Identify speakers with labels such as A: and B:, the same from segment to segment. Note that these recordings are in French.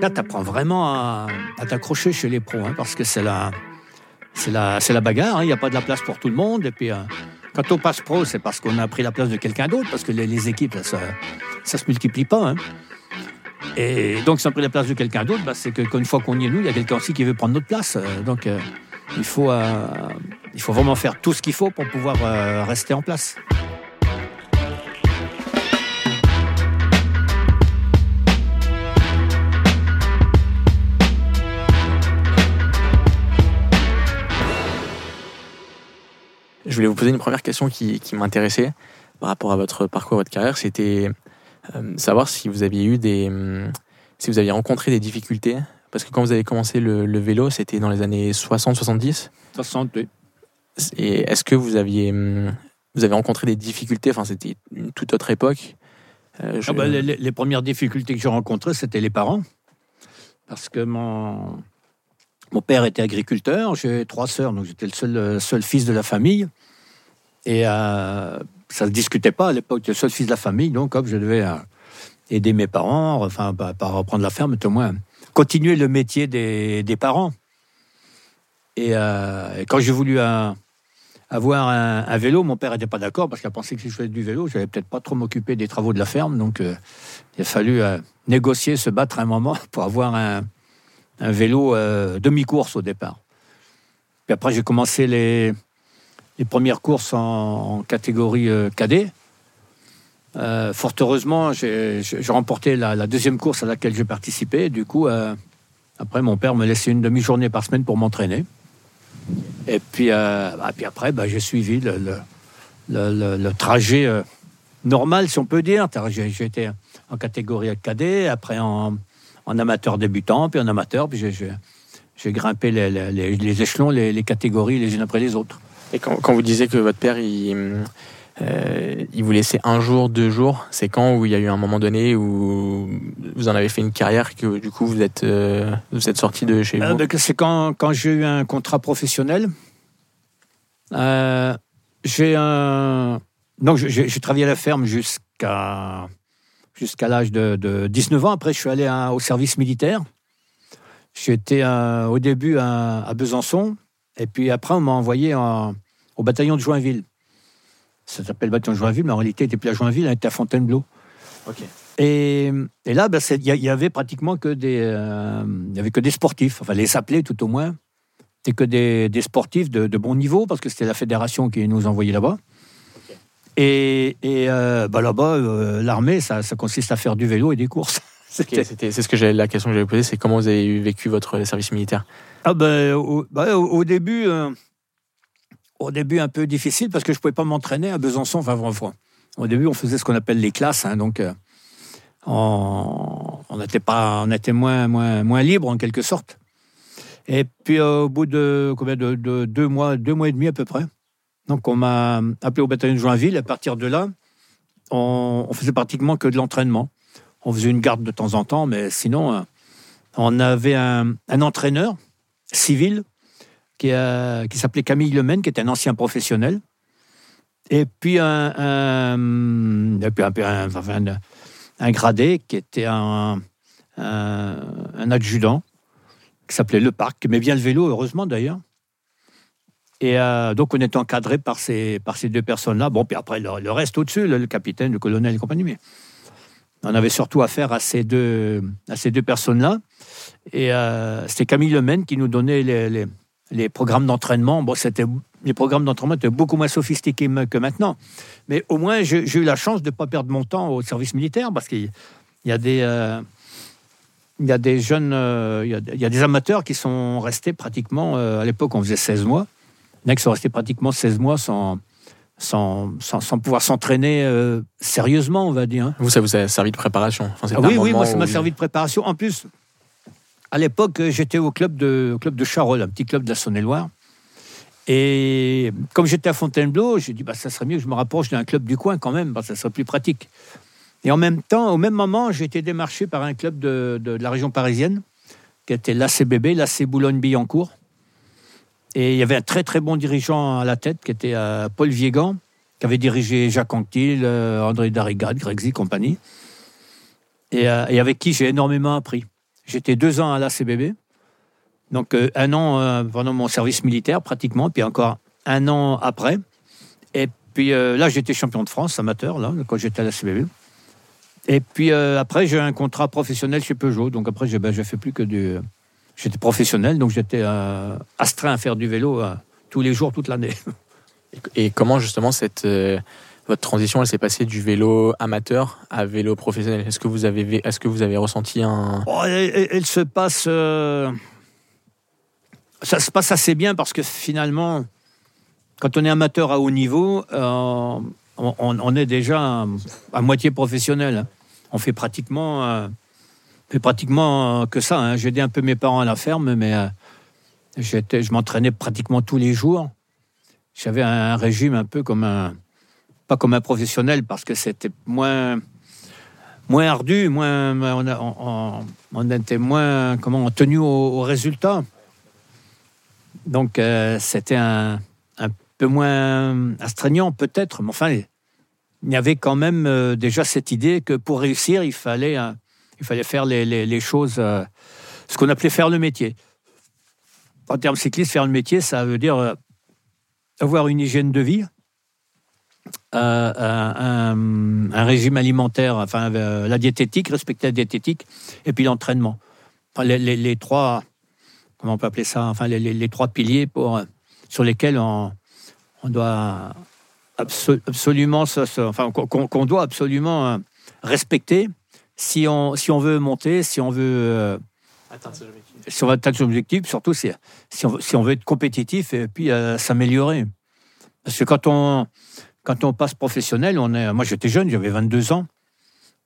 A: Là, tu apprends vraiment à, t'accrocher chez les pros, hein, parce que c'est la, c'est la, la bagarre. hein. Il n'y a pas de la place pour tout le monde. Et puis, euh, quand on passe pro, c'est parce qu'on a pris la place de quelqu'un d'autre, parce que les, équipes, ça, ça se multiplie pas. hein. Et donc, si on a pris la place de quelqu'un d'autre, bah, c'est qu'une fois qu'on y est, nous, il y a quelqu'un aussi qui veut prendre notre place. Euh, Donc, euh, il, faut, il faut vraiment faire tout ce qu'il faut pour pouvoir rester en place.
B: Je voulais vous poser une première question qui, qui m'intéressait par rapport à votre parcours, votre carrière. C'était euh, savoir si vous aviez eu des, si vous aviez rencontré des difficultés. Parce que quand vous avez commencé le, le vélo, c'était dans les années 60-70.
A: 60, oui.
B: Et est-ce que vous aviez, hum, vous avez rencontré des difficultés? Enfin, c'était une toute autre époque. Euh, je-
A: Ah bah, les, les- les premières difficultés que j'ai rencontrées, c'était les parents. Parce que mon, mon père était agriculteur, j'ai trois sœurs, donc j'étais le seul, euh, seul fils de la famille. Et euh, ça ne se discutait pas à l'époque, j'étais le seul fils de la famille, donc hop, je devais euh, aider mes parents, enfin, pas, reprendre la ferme, mais au moins continuer le métier des, des parents. Et, quand j'ai voulu avoir un, vélo, mon père n'était pas d'accord parce qu'il a pensé que si je faisais du vélo, je n'allais peut-être pas trop m'occuper des travaux de la ferme. Donc, il a fallu négocier, se battre un moment pour avoir un, un vélo euh, demi-course au départ. Puis après, j'ai commencé les, les premières courses en, catégorie euh, cadet. Euh, fort heureusement, j'ai remporté la, la deuxième course à laquelle j'ai participé. Du coup, après, mon père me laissait une demi-journée par semaine pour m'entraîner. Et puis, bah, après, bah, j'ai suivi le, le- trajet normal, si on peut dire. J'ai été en catégorie cadet, après en, en amateur débutant, puis en amateur, puis j'ai- grimpé les, les- les- les échelons, les, les catégories les unes après les autres.
B: Et quand, quand vous disiez que votre père, il, euh, il vous laissait un jour, deux jours, c'est quand où il y a eu un moment donné où vous en avez fait une carrière que du coup vous êtes, euh, vous êtes sorti de chez
A: Euh,
B: vous?
A: donc, C'est quand, quand j'ai eu un contrat professionnel. J'ai un. Donc, j'ai travaillé à la ferme jusqu'à jusqu'à l'âge de, de 19 ans. Après, je suis allé à- au service militaire. J'étais euh, au début à, à Besançon. Et puis après, on m'a envoyé en- au bataillon de Joinville. Ça s'appelle bataillon de Joinville, mais en réalité, il n'était plus à Joinville, il était à Fontainebleau.
B: Ok.
A: Et, et là, ben, il y, a- il y avait pratiquement que des, euh, y avait que des sportifs, enfin les appelés tout au moins. C'était que des, des sportifs de, de bon niveau parce que c'était la fédération qui nous envoyait là-bas. Et, et euh, ben, là-bas, euh, l'armée, ça, ça consiste à faire du vélo et des courses.
B: Ok, c'était- C'est ce que j'avais la question que j'avais posée, c'est comment vous avez vécu votre service militaire
A: Ah ben, au, ben, au- au début, euh, au début un peu difficile parce que je pouvais pas m'entraîner à Besançon. Enfin, enfin, au début, on faisait ce qu'on appelle les classes, hein, donc on, on était pas, on était moins, moins, moins libre en quelque sorte. Et puis au bout de combien de, de deux mois, deux mois et demi à peu près, donc on m'a appelé au bataillon de Joinville. À partir de là, on, faisait pratiquement que de l'entraînement. On faisait une garde de temps en temps, mais sinon, euh, on avait un, entraîneur civil qui, s'appelait Camille Lemaine, qui était un ancien professionnel. Et puis un, gradé qui était un adjudant, qui s'appelait Le Parc, qui aimait bien le vélo, heureusement d'ailleurs. Et euh, donc on était encadré par ces, par ces deux personnes-là. Bon, puis après, le, reste au-dessus, le, capitaine, le colonel et compagnie. Mais on avait surtout affaire à ces deux, à ces deux personnes-là. Et euh, c'était Camille Lemaine qui nous donnait les, les, programmes d'entraînement. Bon, c'était, les programmes d'entraînement étaient beaucoup moins sophistiqués que maintenant. Mais au moins, j'ai, eu la chance de ne pas perdre mon temps au service militaire parce qu'il il y a des. euh, il y a des jeunes, euh, il y a, des amateurs qui sont restés pratiquement, à l'époque on faisait 16 mois, il y en a qui sont restés pratiquement 16 mois sans, sans, sans, sans pouvoir s'entraîner euh, sérieusement, on va dire. hein.
B: Vous, ça vous a servi de préparation? Enfin,
A: Ah oui, oui, moi, ça m'a servi de préparation. En plus, à l'époque, euh, j'étais au club de, au club de Charolles, un petit club de la Saône-et-Loire. Et comme j'étais à Fontainebleau, j'ai dit, bah, ça serait mieux que je me rapproche d'un club du coin quand même, que ça serait plus pratique. Et en même temps, au même moment, j'ai été démarché par un club de, de- de la région parisienne, qui était l'ACBB, l'AC Boulogne-Billancourt. Et il y avait un très très bon dirigeant à la tête, qui était euh, Paul Viégan, qui avait dirigé Jacques Anquetil, euh, André Darrigade, Greg Z, compagnie et, euh, et avec qui j'ai énormément appris. J'étais deux ans à l'ACBB. Donc euh, un an pendant mon service militaire pratiquement, puis encore un an après. Et puis là, j'étais champion de France amateur, là, quand j'étais à la CBB. Et puis après, j'ai un contrat professionnel chez Peugeot. Donc après, j'ai ben, fait plus que du. J'étais professionnel, donc j'étais astreint à faire du vélo tous les jours, toute l'année.
B: Et comment justement cette votre transition, elle s'est passée du vélo amateur à vélo professionnel? Est-ce que vous avez, est-ce que vous avez ressenti un
A: oh, elle, se passe ça se passe assez bien parce que finalement, quand on est amateur à haut niveau, euh, on, est déjà à, moitié professionnel. On fait pratiquement, euh, pratiquement que ça. Hein. J'ai aidé un peu mes parents à la ferme, mais euh, je m'entraînais pratiquement tous les jours. J'avais un, régime un peu comme un, pas comme un professionnel parce que c'était moins, moins ardu, moins, on, était moins comment, tenu au, résultat. Donc, euh, c'était un, peu moins astreignant, peut-être, mais enfin, il y avait quand même euh, déjà cette idée que pour réussir, il fallait, euh, il fallait faire les, choses, ce qu'on appelait faire le métier. En termes cyclistes, faire le métier, ça veut dire avoir une hygiène de vie, un, régime alimentaire, enfin la diététique, respecter la diététique, et puis l'entraînement. les, trois, comment on peut appeler ça, enfin les, trois piliers pour, sur lesquels on, on doit absolument, enfin qu'on doit absolument euh, respecter si on, si on veut monter, si on veut euh, atteindre ses objectifs. Si on veut atteindre ses objectifs, surtout si, si, on, si on veut être compétitif et puis euh, s'améliorer. Parce que quand on, quand on passe professionnel, on est, moi j'étais jeune, j'avais 22 ans.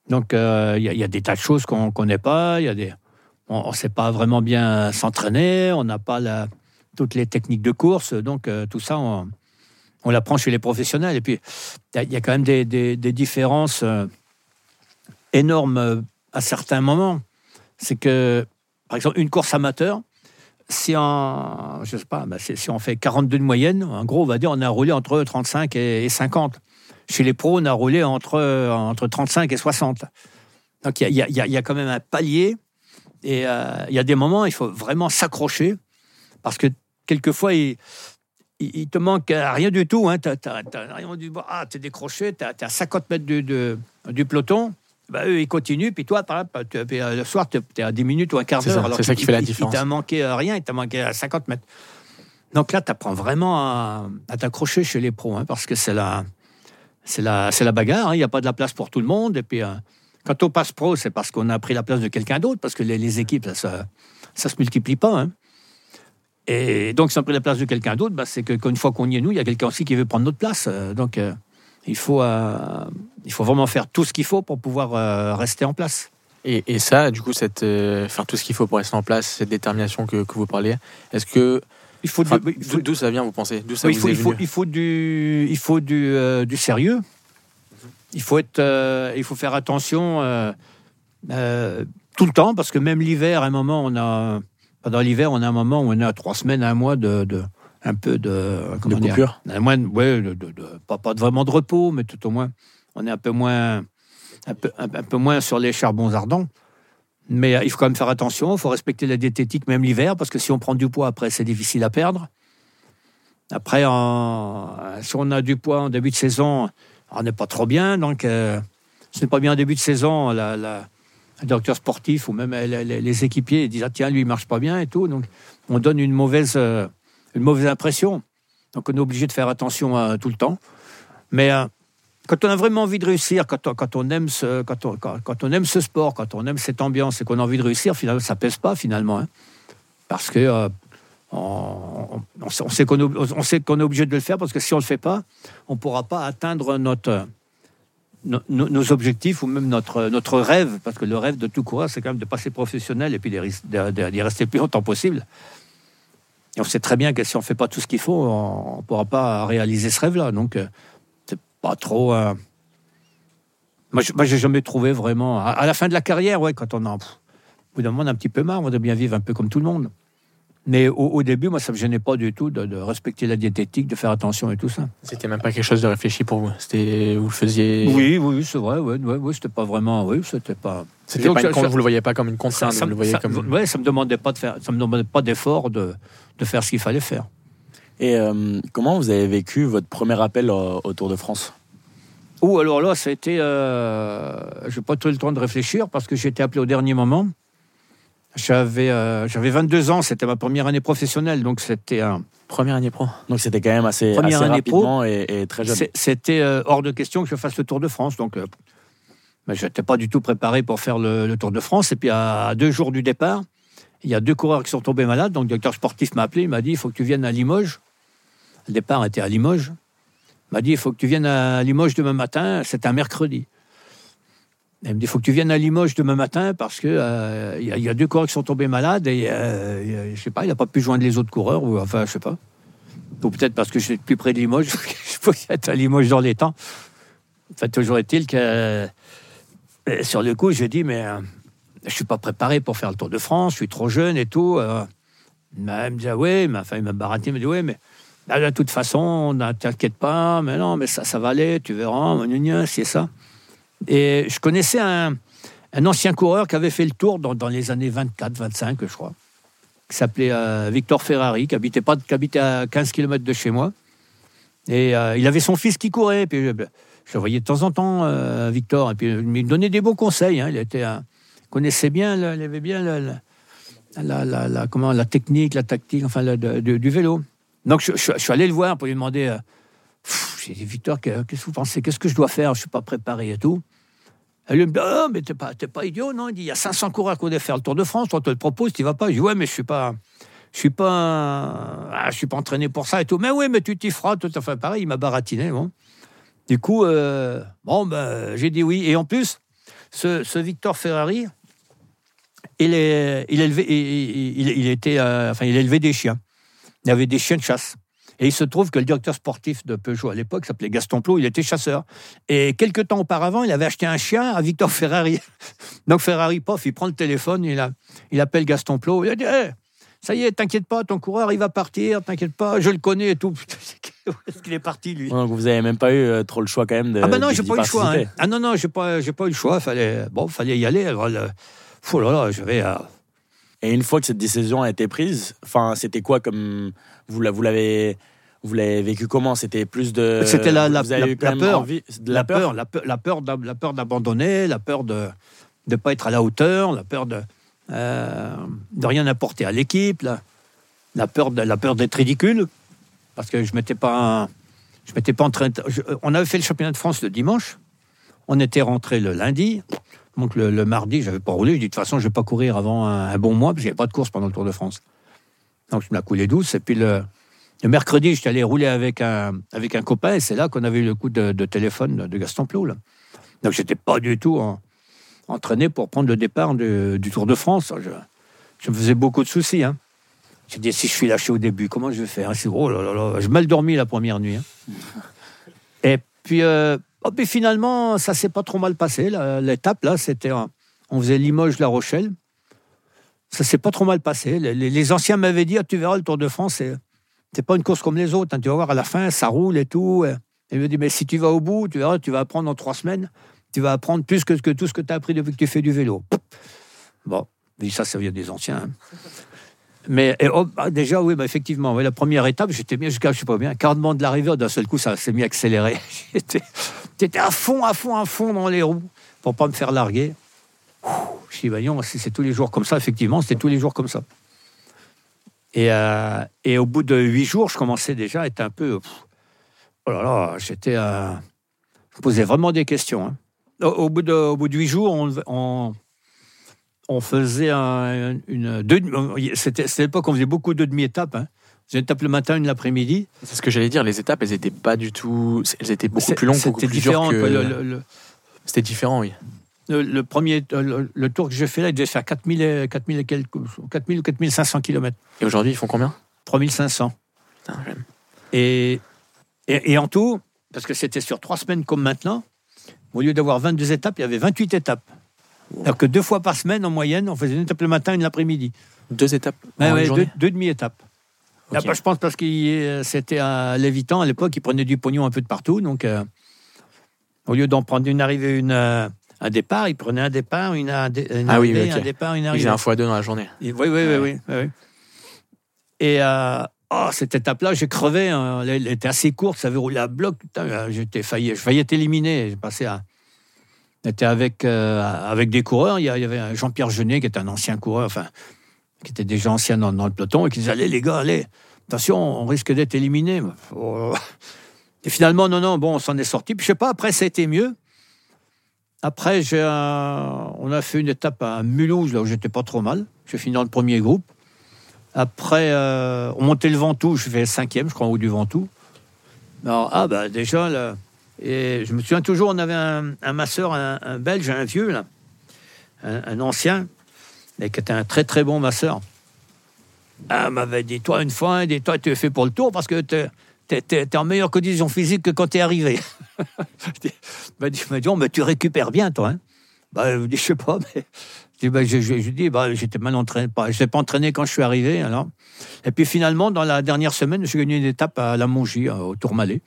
A: Donc il y, y, a des tas de choses qu'on ne connaît pas, y a des, on ne sait pas vraiment bien s'entraîner, on n'a pas toutes les techniques de course, donc euh, tout ça, on, l'apprend chez les professionnels. Et puis, il y, a quand même des, différences euh, énormes euh, à certains moments. C'est que, par exemple, une course amateur, si on, je sais pas, bah, si on fait 42 de moyenne, en gros, on va dire on a roulé entre 35 et, 50. Chez les pros, on a roulé entre, entre 35 et 60. Donc il y, a, quand même un palier et euh, il y a des moments, il faut vraiment s'accrocher parce que quelquefois, il, il, te manque rien du tout. Hein. Tu ah, es décroché, tu es, à 50 mètres du peloton. Bah, eux, ils continuent, puis toi, par exemple, euh, le soir, tu es à 10 minutes ou un quart d'heure.
B: C'est ça qui fait la différence.
A: Il t'a manqué rien, il t'a manqué à 50 mètres. Donc là, tu apprends vraiment à, t'accrocher chez les pros, hein, parce que c'est la, c'est la, la bagarre. Hein. Il n'y a pas de la place pour tout le monde. Et puis, euh, quand on passe pro, c'est parce qu'on a pris la place de quelqu'un d'autre, parce que les, équipes, ça, ça se multiplie pas. Hein. Et donc, si on a pris la place de quelqu'un d'autre, bah, c'est qu'une fois qu'on y est, nous, il y a quelqu'un aussi qui veut prendre notre place. Euh, donc, euh, il, faut, euh, il faut vraiment faire tout ce qu'il faut pour pouvoir rester en place.
B: Et, ça, du coup, cette, faire tout ce qu'il faut pour rester en place, cette détermination que, vous parlez, est-ce que. Il faut d'où ça vient, vous pensez?
A: Il, faut, il, faut, il, faut, du, il faut du, du sérieux il faut, être, euh, il faut faire attention euh, euh, tout le temps, parce que même l'hiver, à un moment, on a. Pendant l'hiver, on a un moment où on a trois semaines, un mois de, un peu de.
B: Comment de coupure
A: mois, ouais, de, pas, pas vraiment de repos, mais tout au moins, on est un peu moins, un peu, un, peu moins sur les charbons ardents. Mais il faut quand même faire attention, il faut respecter la diététique même l'hiver, parce que si on prend du poids après, c'est difficile à perdre. Après, si on a du poids en début de saison, on n'est pas trop bien, donc euh, ce n'est pas bien en début de saison. La, la, le directeur sportif ou même les, équipiers disent ah, tiens, lui, il marche pas bien et tout. Donc, on donne une mauvaise, euh, une mauvaise impression. Donc, on est obligé de faire attention euh, tout le temps. Mais quand on a vraiment envie de réussir, quand on, aime ce, sport, quand on aime cette ambiance et qu'on a envie de réussir, finalement, ça pèse pas finalement, hein. parce que on, sait qu'on est obligé de le faire parce que si on le fait pas, on ne pourra pas atteindre nos, objectifs ou même notre, notre rêve, parce que le rêve de tout coureur, c'est quand même de passer professionnel et puis d'y rester le plus longtemps possible. On sait très bien que si on ne fait pas tout ce qu'il faut, on ne pourra pas réaliser ce rêve-là. Donc, euh, c'est pas trop. Euh, moi, je n'ai jamais trouvé vraiment. À, la fin de la carrière, ouais, quand on a. Au bout on a un petit peu marre, on doit bien vivre un peu comme tout le monde. Mais au, au début, moi, ça me gênait pas du tout de, de respecter la diététique, de faire attention et tout ça.
B: C'était même pas quelque chose de réfléchi pour vous. C'était vous le faisiez.
A: Oui, oui, c'est vrai. Ouais, ouais, c'était pas vraiment. Oui, c'était pas.
B: C'était pas une
A: ça- ça-
B: vous le voyez pas comme une
A: Ça,
B: contrainte.
A: ça
B: vous le voyez
A: ça-
B: comme.
A: ouais, ça me demandait pas de faire, ça me demandait pas d'effort de, de faire ce qu'il fallait faire.
C: Et euh, comment vous avez vécu votre premier appel au, au Tour de France?
A: Ou alors là, ça a été. Euh, j'ai pas trop eu le temps de réfléchir parce que j'ai été appelé au dernier moment. J'avais euh, j'avais 22 ans, c'était ma première année professionnelle, donc c'était un.
B: Première année pro.
C: Donc c'était quand même assez,
A: Première
C: assez
A: année pro.
C: rapidement et, et très jeune.
A: c'est- C'était euh, hors de question que je fasse le Tour de France, donc. Euh, je n'étais pas du tout préparé pour faire le, le Tour de France. Et puis, à, à deux jours du départ, il y a deux coureurs qui sont tombés malades. Donc, le directeur sportif m'a appelé. Il m'a dit il faut que tu viennes à Limoges. Le départ était à Limoges. Il m'a dit il faut que tu viennes à Limoges demain matin. C'était un mercredi. Il me dit il faut que tu viennes à Limoges demain matin parce que euh, il il y a deux coureurs qui sont tombés malades et euh, a- je sais pas, il n'a pas pu joindre les autres coureurs ou enfin je sais pas. Ou peut-être parce que je suis plus près de Limoges, je pouvais être à Limoges dans les temps. Enfin, toujours est-il que euh, sur le coup, j'ai dit, mais euh, je suis pas préparé pour faire le Tour de France, je suis trop jeune et tout. euh. m'a- il me dit, ah ouais, m'a il m'a dit, ouais, mais là, de toute façon, ne t'inquiète pas, mais non, mais ça, va aller, tu verras, gna, c'est ça. Et je connaissais un, ancien coureur qui avait fait le tour dans, les années 24, 25, je crois, qui s'appelait euh, Victor Ferrari, qui habitait, pas, qui habitait à 15 km de chez moi. Et euh, il avait son fils qui courait. Puis je, je le voyais de temps en temps, euh, Victor. Et puis il me donnait des bons conseils. hein. Il était, connaissait bien, il avait bien la, comment, la technique, la tactique, enfin, du vélo. Donc je, je- je suis allé le voir pour lui demander. euh, Victor, que- qu'est-ce que vous pensez? Qu'est-ce que je dois faire? Je suis pas préparé et tout. Et lui me dit Ah, mais t'es pas, t'es pas idiot, non? Il dit Il y a 500 coureurs qui vont faire le Tour de France. Toi, te le propose, tu vas pas. Je dis Ouais, mais je suis pas. Je suis pas, ah, je suis pas entraîné pour ça et tout. Mais oui, mais tu t'y feras. Tout à fait pareil. Il m'a baratiné. Bon. Du coup, euh, bon, ben, j'ai dit oui. Et en plus, ce, ce Victor Ferrari, il est, il élevait, il était, euh, enfin, il élevait des chiens. Il avait des chiens de chasse. Et il se trouve que le directeur sportif de Peugeot à l'époque s'appelait Gaston Plot, il était chasseur. Et quelques temps auparavant, il avait acheté un chien à Victor Ferrari. Donc Ferrari, pof, il prend le téléphone, il, a, il appelle Gaston Plot, il a dit Eh, Ça y est, t'inquiète pas, ton coureur, il va partir, t'inquiète pas, je le connais et tout. Où est-ce qu'il est parti, lui?
C: Donc vous avez même pas eu euh, trop le choix quand même de.
A: ah ben non, j'ai pas eu le choix. hein. Ah non, non, j'ai pas, pas eu le choix. Fallait, bon, fallait y aller. Alors, le- oh là là, je vais. euh,
C: Et une fois que cette décision a été prise, enfin c'était quoi comme vous la- vous l'avez vous l'avez vécu comment? C'était plus de.
A: C'était la- la- la- peur.
C: envie- de
A: la peur, la peur, la peur, d'ab- la peur d'abandonner, la peur de ne pas être à la hauteur, la peur de euh, de rien apporter à l'équipe, la, la peur de la peur d'être ridicule, parce que je m'étais pas, je m'étais pas entraîné. je- on avait fait le championnat de France le dimanche, on était rentré le lundi. Donc le, le mardi, j'avais pas roulé. Je dis de toute façon, je vais pas courir avant un, bon mois, parce qu'il n'y pas de course pendant le Tour de France. Donc je me la coulé douce. Et puis le, le mercredi, j'étais allé rouler avec un, avec un copain, et c'est là qu'on avait eu le coup de, téléphone de, Gaston Plot. Là. Donc j'étais pas du tout en- entraîné pour prendre le départ du, Tour de France. Je, je me faisais beaucoup de soucis. Hein. J'ai dit, si je suis lâché au début, comment je vais faire? C'est oh là là là, j'ai mal dormi la première nuit. hein. Et puis, euh, oh, puis finalement, ça s'est pas trop mal passé. L'étape, là, c'était. On faisait Limoges-La Rochelle. Ça s'est pas trop mal passé. Les, anciens m'avaient dit, Ah, tu verras, le Tour de France, c'est, pas une course comme les autres. hein. Tu vas voir, à la fin, ça roule et tout. Et il me dit, mais si tu vas au bout, tu verras, tu vas apprendre en trois semaines. Tu vas apprendre plus que, tout ce que tu as appris depuis que tu fais du vélo. Bon, mais ça, ça vient des anciens. hein. Mais oh, bah, déjà, oui, bah, effectivement, la première étape, j'étais bien jusqu'à, je sais pas bien, 40 bandes de l'arrivée, d'un seul coup, ça s'est mis à accélérer. J'étais j'étais à fond, à fond, à fond dans les roues pour pas me faire larguer. Je dis, voyons, si c'est tous les jours comme ça, effectivement, c'était tous les jours comme ça. Et, euh, et au bout de huit jours, je commençais déjà à être un peu. oh là là, j'étais. euh, je posais vraiment des questions. hein. Au, bout de, au bout de huit jours, on, on, on faisait un- une. C'était c'était l'époque on faisait beaucoup de demi-étapes. Hein. Une étape le matin, une l'après-midi.
B: C'est ce que j'allais dire. Les étapes, elles étaient pas du tout. Elles étaient beaucoup plus longues, beaucoup plus dures
A: différent.
B: que.
A: quoi. Le,
B: C'était différent, oui.
A: le- le premier, euh, le, le tour que j'ai fait là, il devait faire 4000, et- 4000 et quelques, 4000 ou 4500 km.
B: Et aujourd'hui, ils font combien?
A: 3500.
B: Putain, j'aime.
A: Et, et, et en tout, parce que c'était sur trois semaines comme maintenant, au lieu d'avoir 22 étapes, il y avait 28 étapes. Alors que deux fois par semaine, en moyenne, on faisait une étape le matin et une l'après-midi.
B: Deux étapes
A: Ouais,
B: en une
A: ouais, deux,
B: journée?
A: deux demi-étapes. Ah, je pense parce que c'était à Lévitan à l'époque, ils prenaient du pognon un peu de partout. Donc, euh, au lieu d'en prendre une arrivée, une, euh, un départ, ils prenaient un départ, une, un une
B: Ah oui,
A: arrivée,
B: ok.
A: un départ, une arrivée.
B: faisaient un fois deux dans la journée.
A: Et- Oui, oui, oui, oui, oui, oui. Et euh, oh, cette étape-là, j'ai crevé. hein. Elle, était assez courte, ça avait roulé à bloc. Euh, j'étais failli, je failli être éliminé. J'ai passé à. J'étais avec, euh, avec des coureurs. Il y, il avait un Jean-Pierre Genet, qui était un ancien coureur, enfin, qui était déjà ancien dans, le peloton, et qui disait Allez, les gars, allez, attention, on risque d'être éliminé. Oh. Et finalement, non, non, bon, on s'en est sorti. Puis je sais pas, après, ça a été mieux. Après, on a fait une étape à Mulhouse, là où j'étais pas trop mal. J'ai fini dans le premier groupe. Après, euh, on montait le Ventoux, je fais cinquième, je crois, en haut du Ventoux. Alors, ah, bah, déjà, et je me souviens toujours, on avait un, masseur, un, Belge, un vieux, là, un ancien, mais qui était un très, très bon masseur. Ah, il m'avait dit, toi, une fois, il dit, toi, tu es fait pour le tour parce que tu es, en meilleure condition physique que quand tu es arrivé. Dit, il m'a dit, oh, mais tu récupères bien, toi. Hein bah, je dis, je sais pas, mais je dis, bah, je, je- je dis, bah, j'étais mal entraîné, pas, je n'étais pas entraîné quand je suis arrivé. Alors. Et puis finalement, dans la dernière semaine, j'ai gagné une étape à la Mongie, euh, au Tourmalet.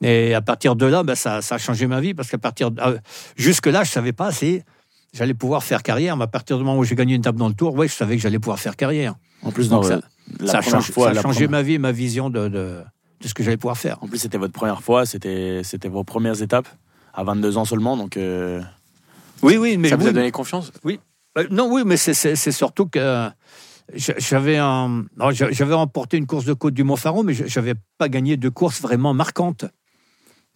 A: Et à partir de là, bah, ça, a changé ma vie, parce qu'à partir de, ah, jusque-là, je savais pas si j'allais pouvoir faire carrière, mais à partir du moment où j'ai gagné une étape dans le Tour, ouais, je savais que j'allais pouvoir faire carrière.
C: En plus,
A: Donc ça-
C: la
A: ça a changé,
C: fois,
A: ça a
C: la
A: changé
C: première-
A: ma vie et ma vision de, de, de ce que j'allais pouvoir faire.
C: En plus, c'était votre première fois, c'était c'était vos premières étapes à 22 ans seulement, donc euh,
A: Oui, oui, mais
B: ça vous
A: oui,
B: a donné confiance?
A: Euh, non, oui, mais c'est- surtout que euh, j'a- j'avais un- non, j'a- j'avais remporté une course de côte du Montfaron, mais je n'avais pas gagné de course vraiment marquante.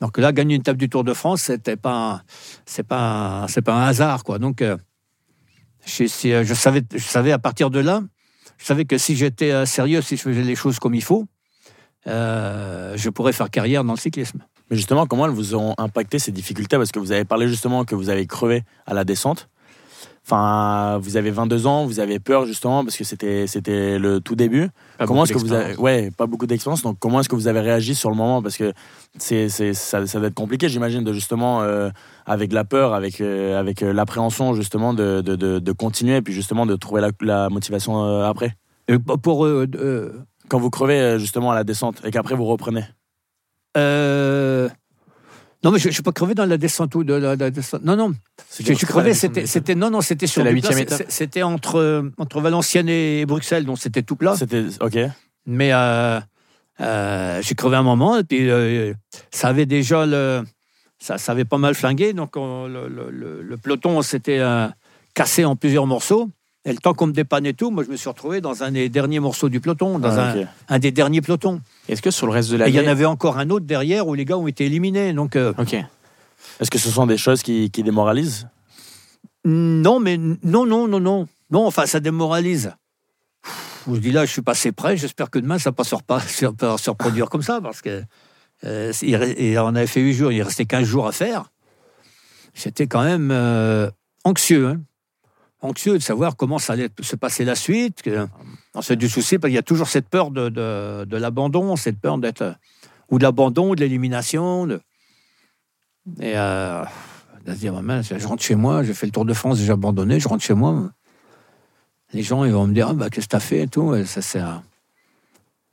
A: Donc là, gagner une table du Tour de France, c'était pas, c'est pas, c'est pas un hasard, quoi. Donc, euh, euh, je savais, à partir de là, je savais que si j'étais euh, sérieux, si je faisais les choses comme il faut, je pourrais faire carrière dans le cyclisme.
C: Mais justement, comment elles vous ont impacté ces difficultés? Parce que vous avez parlé justement que vous avez crevé à la descente. Enfin, vous avez 22 ans, vous avez peur justement parce que c'était c'était le tout début.
B: Pas
C: comment est-ce que vous avez ouais pas beaucoup d'expérience donc comment est-ce que vous avez réagi sur le moment? Parce que c'est ça, ça doit être compliqué j'imagine de justement euh, avec la peur avec euh, avec euh, l'appréhension justement de, de, de, de continuer et puis justement de trouver la, la motivation euh, après.
A: Et pour
C: quand vous crevez justement à la descente et qu'après vous reprenez?
A: Euh, non, mais je ne suis pas crevé dans la descente ou de la, la descente. Non, non. Je suis crevé, c'était, non, non, c'était sur
B: la huitième étape.
A: C'était entre, euh, entre Valenciennes et Bruxelles, donc c'était tout plat.
C: c'était ok
A: Mais euh, euh, j'ai crevé un moment, et puis euh, ça avait déjà le. Ça, ça avait pas mal flingué, donc on- le, le- le- le peloton s'était cassé en plusieurs morceaux. Et le temps qu'on me dépanne et tout, moi je me suis retrouvé dans un des derniers morceaux du peloton, dans
C: Ah,
A: un, des derniers pelotons.
B: Est-ce que sur le reste de
A: Et il y en
B: l'année.
A: avait encore un autre derrière où les gars ont été éliminés. Donc euh,
B: Ok.
C: est-ce que ce sont des choses qui, qui démoralisent?
A: Non, mais non, non, non, non. Non, enfin, ça démoralise. Je dis là, je suis passé près. J'espère que demain, ça ne va pas se, reproduire comme ça, parce que euh, et on avait fait huit jours, il restait 15 jours à faire. J'étais quand même euh, anxieux, hein. Anxieux de savoir comment ça allait se passer la suite. S'est du souci, parce qu'il y a toujours cette peur de, de, l'abandon, cette peur d'être ou de l'abandon, de l'élimination. Et euh, de se dire, je rentre chez moi, j'ai fait le Tour de France, j'ai abandonné, je rentre chez moi. Les gens, ils vont me dire, Ah, bah, qu'est-ce que tu as fait et tout. C'est, euh,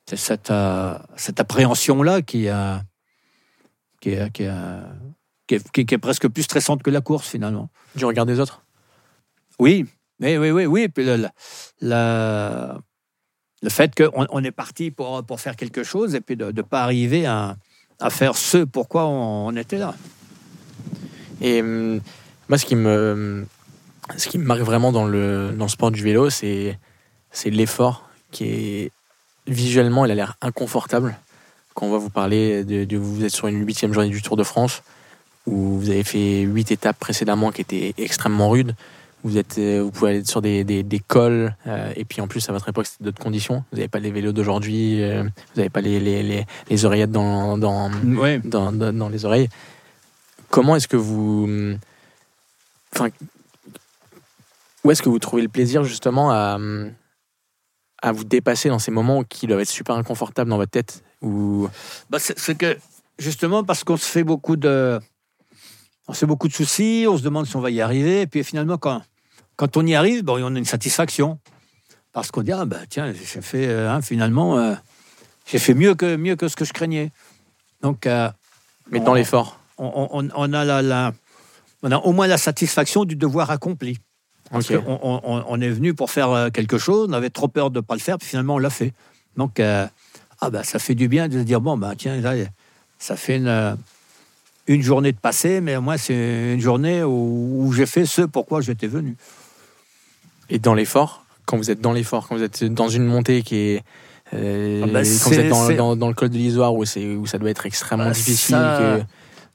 A: c'est cette, euh, cette appréhension-là qui, qui, est- qui, qui est presque plus stressante que la course, finalement.
B: Du regard des autres?
A: Oui, oui, oui, oui. oui. Puis le, le- le fait qu'on on est parti pour, pour faire quelque chose et puis de ne pas arriver à, à faire ce pourquoi on, on était là.
B: Et hum, moi, ce qui me, ce qui marque vraiment dans le, dans le sport du vélo, c'est, c'est l'effort qui est visuellement, il a l'air inconfortable. Quand on va vous parler de, de- vous êtes sur une huitième journée du Tour de France, où vous avez fait huit étapes précédemment qui étaient extrêmement rudes. Vous, êtes, euh, vous pouvez aller sur des, des, des cols, euh, et puis en plus, à votre époque, c'était d'autres conditions. Vous n'avez pas les vélos d'aujourd'hui, euh, vous n'avez pas les, les, les, les oreillettes dans, dans, dans, dans- dans les oreilles. Comment est-ce que vous. Enfin. Où est-ce que vous trouvez le plaisir justement à, à vous dépasser dans ces moments qui doivent être super inconfortables dans votre tête ou?
A: Bah, c'est c'est que justement parce qu'on se fait beaucoup de, on se fait beaucoup de soucis, on se demande si on va y arriver, et puis finalement quand quand on y arrive, bon, on a une satisfaction. Parce qu'on dit, ah bah tiens, j'ai fait, euh, hein, finalement, euh, j'ai fait mieux que, mieux que ce que je craignais. Donc, euh,
B: Mais dans
A: on-
B: l'effort.
A: on, on- on a la, la- on a au moins la satisfaction du devoir accompli. Parce
B: Ok.
A: qu'on on, on- on est venu pour faire euh, quelque chose, on avait trop peur de ne pas le faire, puis finalement on l'a fait. Donc, euh, ah bah, ça fait du bien de se dire, bon, bah, tiens, là, ça fait une, une journée de passé, mais moi, c'est une journée où, où j'ai fait ce pourquoi j'étais venu.
B: Et dans l'effort, quand vous êtes dans l'effort, quand vous êtes dans une montée qui est. euh,
A: Ah bah,
B: quand vous êtes dans,
A: c'est-
B: dans- dans le col de l'Isoire où, c'est- où ça doit être extrêmement
A: Bah,
B: difficile.
A: ça-
B: que-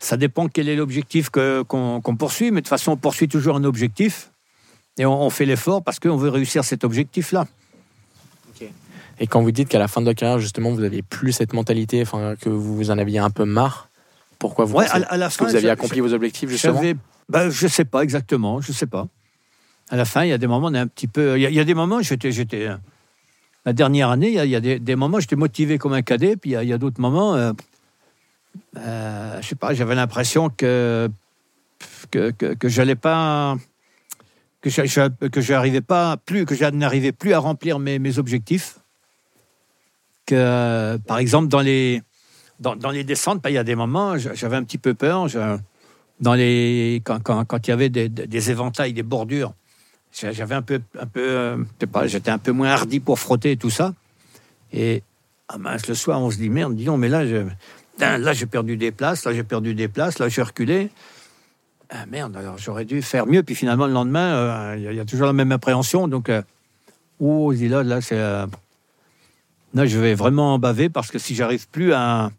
A: Ça dépend quel est l'objectif que- qu'on poursuit, mais de toute façon, on poursuit toujours un objectif. Et on, on fait l'effort parce qu'on veut réussir cet objectif-là.
B: Et quand vous dites qu'à la fin de votre carrière, justement, vous n'aviez plus cette mentalité, enfin, que vous en aviez un peu marre, pourquoi vous
A: Ouais,
B: pensez
A: à, à la
B: Est-ce que vous aviez accompli vos objectifs, justement?
A: bah, je sais pas exactement, je sais pas. À la fin, il y a des moments, on est un petit peu. Il y a, des moments, j'étais, euh, La dernière année, il y a, des, des moments, j'étais motivé comme un cadet, puis il y a, d'autres moments, euh, euh, je sais pas, j'avais l'impression que que, que, que j'allais pas, que je, que j'arrivais pas plus, que je n'arrivais plus à remplir mes, objectifs. Que, par exemple, dans les dans, dans les descentes, bah, il y a des moments, j'avais un petit peu peur. dans les quand, quand, quand il y avait des, éventails, des bordures, j'avais un peu un peu euh, pas, j'étais un peu moins hardi pour frotter tout ça. Et ah mince, le soir, on se dit merde, dis donc, mais là, je, putain, là j'ai perdu des places, là j'ai perdu des places, là j'ai reculé. Ah, merde, alors j'aurais dû faire mieux. Puis finalement, le lendemain, euh, il y, a- toujours la même appréhension. Donc, euh, oh, je là, là, c'est. euh, là, je vais vraiment baver parce que si j'arrive plus à.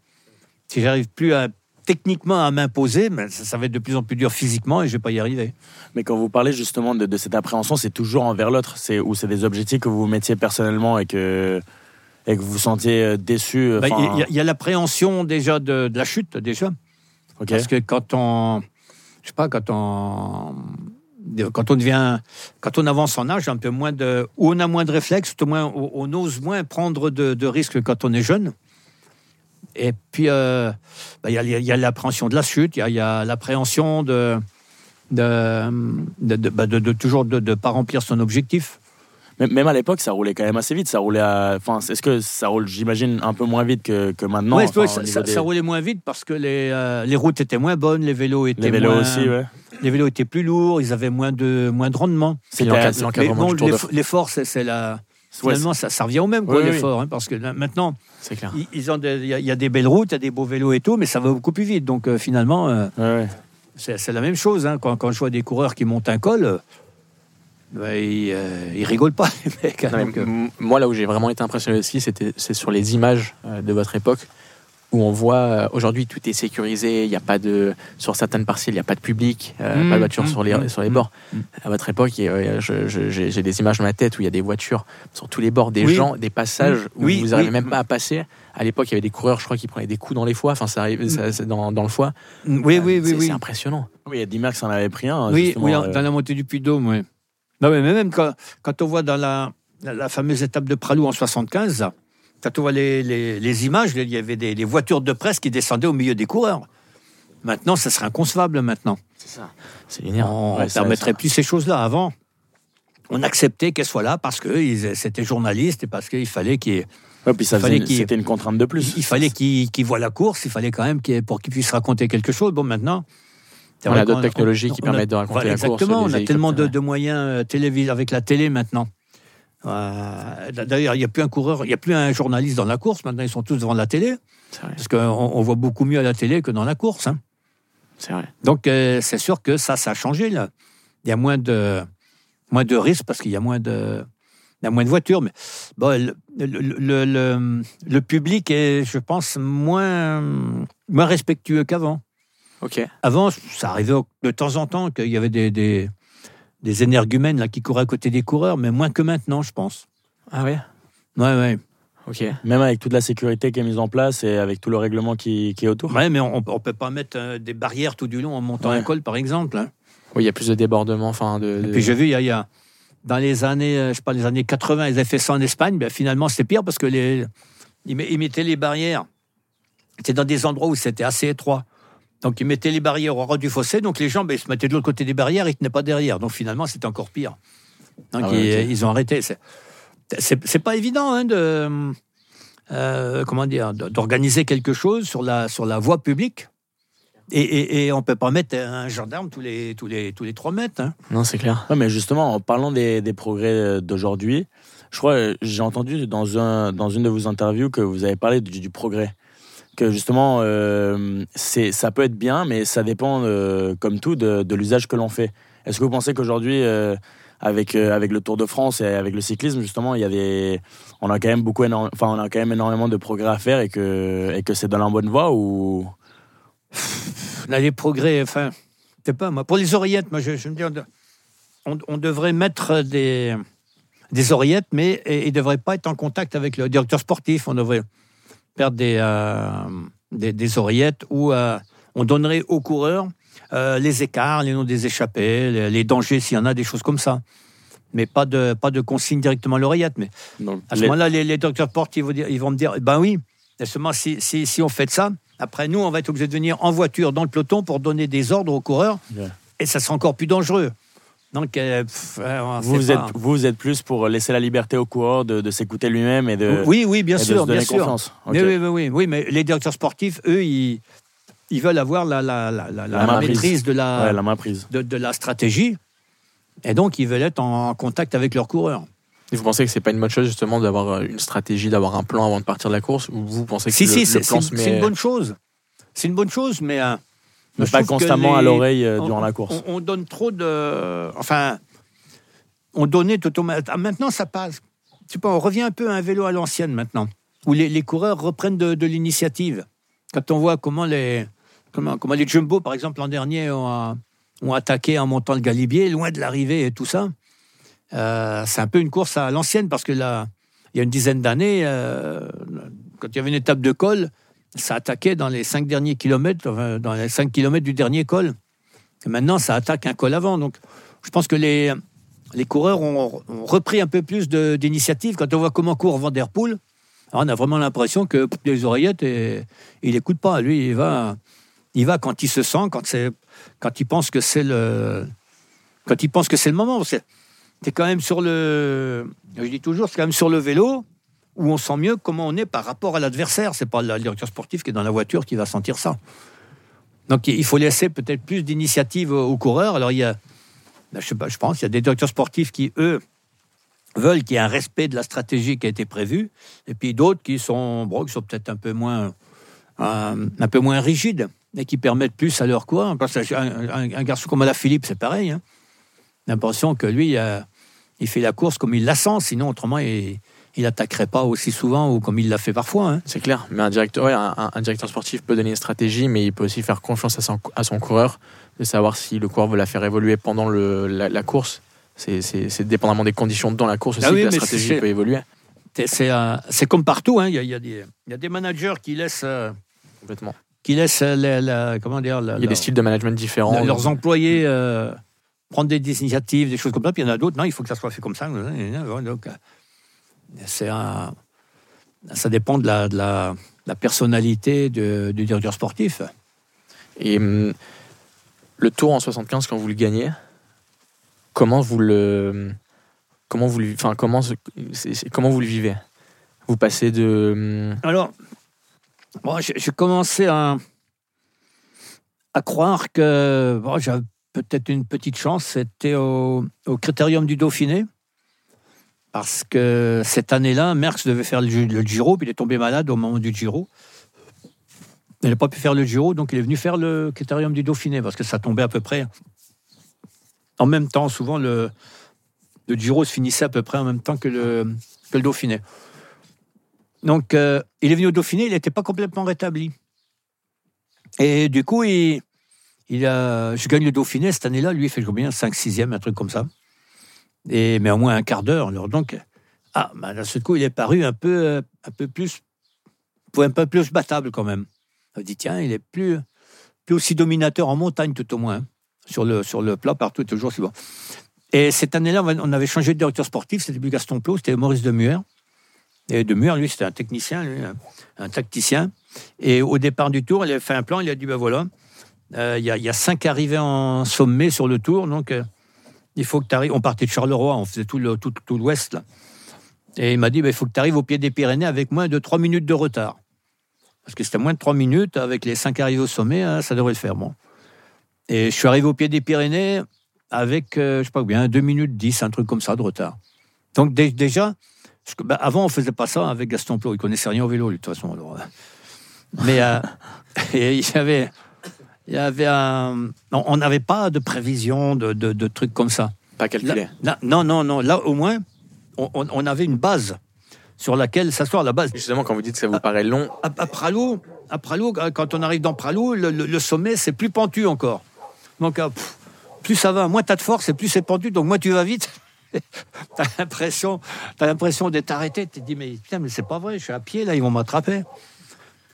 A: Si j'arrive plus à techniquement à m'imposer, mais ça, ça va être de plus en plus dur physiquement et je vais pas y arriver.
C: Mais quand vous parlez justement de, de cette appréhension, c'est toujours envers l'autre, c'est ou c'est des objectifs que vous vous mettiez personnellement et que et que vous vous sentiez déçu.
A: Il y a- l'appréhension déjà de, de la chute déjà,
C: ok.
A: parce que quand on, je sais pas, quand on, quand on devient, quand on avance en âge, un peu moins de, ou on a moins de réflexes, tout moins, on, on ose moins prendre de, de risques que quand on est jeune. Et puis, euh, bah, il y a, l'appréhension de la chute, il y a, l'appréhension de, de, de, de- bah, de- toujours de ne pas remplir son objectif.
C: Même- à l'époque, ça roulait quand même assez vite. Ça roulait. Enfin, est-ce que ça roule, j'imagine, un peu moins vite que, que maintenant
A: Ouais,
C: enfin,
A: ouais,
C: au
A: ça,
C: niveau
A: ça-
C: des-
A: ça roulait moins vite parce que les, euh, les routes étaient moins bonnes, les vélos étaient
C: Les vélos
A: moins,
C: aussi, ouais.
A: les vélos étaient plus lourds, ils avaient moins de, moins de rendement. Mais
B: l'encadrement du Tour de
A: l'eff- l'effort, c'est c'est
C: Ouais,
A: Finalement, ça, ça revient au même, quoi,
C: Oui, oui.
A: l'effort. hein, parce que maintenant,
B: clair.
A: ils- ils ont des- il y, a- il y a des belles routes, il y a des beaux vélos et tout, mais ça va beaucoup plus vite. Donc, euh, finalement, euh,
C: Ouais, ouais.
A: c'est la même chose. hein. Quand, quand je vois des coureurs qui montent un col, euh, bah, ils, ils rigolent pas, les mecs. hein.
B: Non,
A: Donc,
B: moi, là où j'ai vraiment été impressionné aussi, c'est sur les images de votre époque où on voit euh, aujourd'hui tout est sécurisé. Il n'y a pas de sur certaines parcelles, il n'y a pas de public, euh,
A: Mmh,
B: pas de voiture
A: mmh,
B: sur les
A: mmh,
B: sur les
A: mmh,
B: bords.
A: mmh.
B: À votre époque, j'ai des images dans ma tête où il y a des voitures sur tous les bords, des
A: Oui.
B: gens, des passages
A: Mmh.
B: où
A: Oui,
B: vous n'arrivez
A: oui.
B: même pas à passer. À l'époque, il y avait des coureurs, je crois, qui prenaient des coups dans les foies. Enfin, ça arrive ça- c'est dans, dans le foie.
A: oui, oui,
B: Euh,
A: oui,
B: c'est-
A: oui.
B: C'est impressionnant.
C: Oui, il y a Dimax en avait pris un.
A: Oui, oui,
C: euh,
A: dans la montée du Puy-de-Dôme, oui. Non, mais même quand, quand on voit dans la, la, la fameuse étape de Pralou en 75, là, quand on voit les, les, les images, il y avait des, des voitures de presse qui descendaient au milieu des coureurs. Maintenant, ça serait inconcevable maintenant.
B: C'est ça. C'est.
A: On ne permettrait
C: ça-
A: plus ces choses-là. Avant, on acceptait qu'elles soient là parce que c'était journaliste et parce qu'il fallait qu'il
C: ouais, puis ça faisait-
A: qu'il-
C: c'était une contrainte de plus.
A: il fallait qu'ils qu'ils voient la course, il fallait quand même qu'il pour qu'ils puissent raconter quelque chose. Bon, maintenant.
B: On a d'autres technologies qui
A: on a-
B: permettent de raconter
A: voilà,
B: la course,
A: Exactement, on a tellement de, moyens euh, télévis- avec la télé maintenant. Euh, D'ailleurs, il n'y a plus un coureur, il n'y a plus un journaliste dans la course. Maintenant, ils sont tous devant la télé. Parce qu'on on voit beaucoup mieux à la télé que dans la course. hein.
B: C'est vrai.
A: Donc, euh, c'est sûr que ça, ça a changé. Là. Il y a moins de, moins de risques parce qu'il y a moins de, il y a moins de voitures. Mais bon, le, le, le- le- le public est, je pense, moins, moins respectueux qu'avant.
B: Ok.
A: Avant, ça arrivait de temps en temps qu'il y avait des, des, des énergumènes là, qui couraient à côté des coureurs, mais moins que maintenant, je pense.
B: Ah ouais?
A: Ouais, ouais.
B: Ok.
C: Même avec toute la sécurité qui est mise en place et avec tout le règlement qui, qui est autour.
A: Ouais, mais on ne peut pas mettre euh, des barrières tout du long en montant
C: Ouais.
A: un col, par exemple. hein.
B: Oui, il y a plus de débordements. Enfin, de.
A: Et
B: de-
A: puis j'ai vu, il y a, il y a- dans les années, euh, je sais pas, les années 80, ils avaient fait ça en Espagne. Ben, finalement, c'était pire parce que les, ils, met- ils mettaient les barrières. C'était dans des endroits où c'était assez étroit. Donc ils mettaient les barrières au ras du fossé. Donc les gens, ben, ils se mettaient de l'autre côté des barrières, ils tenaient pas derrière. Donc finalement, c'était encore pire. Donc
B: Ah
A: ils, ont arrêté. C'est- pas évident hein, de euh, comment dire d'organiser quelque chose sur la sur la voie publique. Et, et, et on peut pas mettre un gendarme tous les tous les tous les trois mètres. hein.
B: Non, c'est clair.
C: Ouais, mais justement, en parlant des, des progrès euh, d'aujourd'hui, je crois, euh, j'ai entendu dans, un, dans une de vos interviews que vous avez parlé du, du progrès. Que justement, euh, c'est, ça peut être bien, mais ça dépend, euh, comme tout, de, l'usage que l'on fait. Est-ce que vous pensez qu'aujourd'hui, euh, avec, avec le Tour de France et avec le cyclisme, justement, il y a des, on a quand même beaucoup, enfin, on a quand même énormément de progrès à faire et que, et que c'est dans la bonne voie ou?
A: On a des progrès. Enfin, sais pas moi. Pour les oreillettes, moi, je, me dis, on devrait mettre des des oreillettes, mais ils ne devraient pas être en contact avec le directeur sportif. On devrait des euh, des, des oreillettes où euh, on donnerait aux coureurs euh, les écarts, les noms des échappées, les, les dangers s'il y en a, des choses comme ça. Mais pas de pas de consigne directement à l'oreillette. Mais
C: Donc,
A: à ce
C: les-
A: moment-là, les, les docteurs sportifs ils vont, dire- ils vont me dire, ben oui, seulement si, si, si on fait ça, après nous, on va être obligé de venir en voiture dans le peloton pour donner des ordres aux coureurs, et ça sera encore plus dangereux. Donc, euh, pff, euh, on
C: vous,
A: sait
C: êtes,
A: pas.
C: vous êtes plus pour laisser la liberté au coureur de, de s'écouter lui-même et de,
A: oui, oui, bien sûr, bien sûr.
C: confiance. Ok.
A: Oui, oui, oui, mais les directeurs sportifs, eux, ils, ils veulent avoir la, la, la, la- la
C: La main
A: maîtrise
C: prise.
A: de la,
C: Ouais, la main prise.
A: de, de la stratégie, et donc ils veulent être en contact avec leurs coureurs.
B: Et vous pensez que c'est pas une bonne chose justement d'avoir euh, une stratégie, d'avoir un plan avant de partir de la course? Ou vous pensez que
A: Si,
B: le,
A: si,
B: le
A: c'est
B: plan
A: c'est
B: se
A: une, c'est une
B: met...
A: bonne chose. C'est une bonne chose, mais. euh, Je
C: pas constamment à l'oreille euh,
A: on-
C: durant la course.
A: On, on donne trop de. Enfin, on donnait tout au- ah, Maintenant, ça passe. Tu sais pas, on revient un peu à un vélo à l'ancienne maintenant, où les, les coureurs reprennent de, de l'initiative. Quand on voit comment les, comment, comment les Jumbo, par exemple, l'an dernier, ont, ont attaqué en montant le Galibier, loin de l'arrivée et tout ça, euh, c'est un peu une course à l'ancienne parce que là, il y a une dizaine d'années, euh, quand il y avait une étape de col, ça attaquait dans les cinq derniers kilomètres, dans les cinq kilomètres du dernier col. Maintenant, ça attaque un col avant. Donc, je pense que les, les coureurs ont, repris un peu plus d'initiative. Quand on voit comment court Van Der Poel, on a vraiment l'impression que les oreillettes, et, il n'écoute pas. Lui, il va, il va quand il se sent, quand, quand il pense que c'est le, quand il pense que c'est le moment. C'est quand même sur le, je dis toujours, c'est quand même sur le vélo où on sent mieux comment on est par rapport à l'adversaire. C'est pas le directeur sportif qui est dans la voiture qui va sentir ça. Donc il faut laisser peut-être plus d'initiative aux coureurs. Alors il y a, ben, je pense, il y a des directeurs sportifs qui eux veulent qu'il y ait un respect de la stratégie qui a été prévue, et puis d'autres qui sont, qui sont peut-être un peu moins, euh, un peu moins rigides et qui permettent plus à leur que un, garçon comme Philippe, c'est pareil. Hein. L'impression que lui, euh, il fait la course comme il la sent, sinon autrement il, il attaquerait pas aussi souvent ou comme il l'a fait parfois. hein.
B: C'est clair, mais un directeur, ouais, un, directeur sportif peut donner une stratégie, mais il peut aussi faire confiance à son, à son coureur, de savoir si le coureur veut la faire évoluer pendant le, la, la course. C'est- C'est c'est dépendamment des conditions dans la course aussi
A: Ah oui,
B: que la stratégie
A: c'est-
B: peut évoluer
A: C'est- C'est euh, comme partout. hein. Il y, y a des, il y a des managers qui laissent, euh,
B: complètement.
A: qui laissent euh, comment dire, la-
B: Il y a des styles de management différents.
A: leurs employés euh, prendre des initiatives, des choses comme ça. Puis il y en a d'autres, non, il faut que ça soit fait comme ça. Donc, euh, c'est un- ça dépend de la, personnalité de- du directeur sportif.
B: Et hum, le tour en 75, quand vous le gagnez, comment vous le, comment vous enfin comment, comment vous le vivez? Vous passez de, hum,
A: Alors, j'ai j'ai commencé à, à croire que bon, j'avais peut-être une petite chance. C'était au, au Critérium du Dauphiné. Parce que cette année-là, Merckx devait faire le, Gi- le Giro, puis il est tombé malade au moment du Giro. Il n'a pas pu faire le Giro, donc il est venu faire le Critérium du Dauphiné, parce que ça tombait à peu près en même temps. Souvent, le, le Giro se finissait à peu près en même temps que le, que le Dauphiné. Donc, euh, il est venu au Dauphiné, il n'était pas complètement rétabli. Et du coup, il, il a, je gagne le Dauphiné cette année-là. Lui, il fait combien? 5 6e, un truc comme ça. Et, mais au moins un quart d'heure. Alors, donc, ah, bah, d'un coup, il est paru un peu, euh, un peu plus, un peu plus battable quand même. On dit, tiens, il est plus, plus aussi dominateur en montagne, tout au moins. Sur le, sur le plat, partout, toujours. Et cette année-là, on avait changé de directeur sportif. C'était plus Gaston Plot, c'était Maurice Demuer. Et Demuer, lui, c'était un technicien, un, tacticien. Et au départ du tour, il a fait un plan, il a dit, ben voilà, euh, il y a cinq arrivées en sommet sur le tour, donc euh, il faut que tu arrives. On partait de Charleroi, on faisait tout le- tout, tout l'ouest. Et il m'a dit, bah, il faut que tu arrives au pied des Pyrénées avec moins de 3 minutes de retard. Parce que c'était moins de 3 minutes, avec les 5 arrivées au sommet, hein, ça devrait le faire. Bon. Et je suis arrivé au pied des Pyrénées avec, euh, je sais pas bien, 2 minutes 10, un truc comme ça de retard. Donc dé- déjà, bah, avant on faisait pas ça avec Gaston Plot, il connaissait rien au vélo, lui, de toute façon. euh. Mais euh, il y avait, il y avait un, on n'avait pas de prévision de, de, de trucs comme ça.
B: Pas calculé.
A: Là- non, non, non. Là, au moins, on, avait une base sur laquelle s'asseoir. La base.
B: Justement, quand vous dites que ça vous paraît long,
A: À, à Pralou, à Pralou, quand on arrive dans Pralou, le, le- le sommet, c'est plus pentu encore. Donc, euh, pff, plus ça va, moins tu as de force et plus c'est pentu. Donc, moins tu vas vite. t'as l'impression, t'as l'impression d'être arrêté. Tu te dis, mais putain, mais c'est pas vrai, je suis à pied, là, ils vont m'attraper.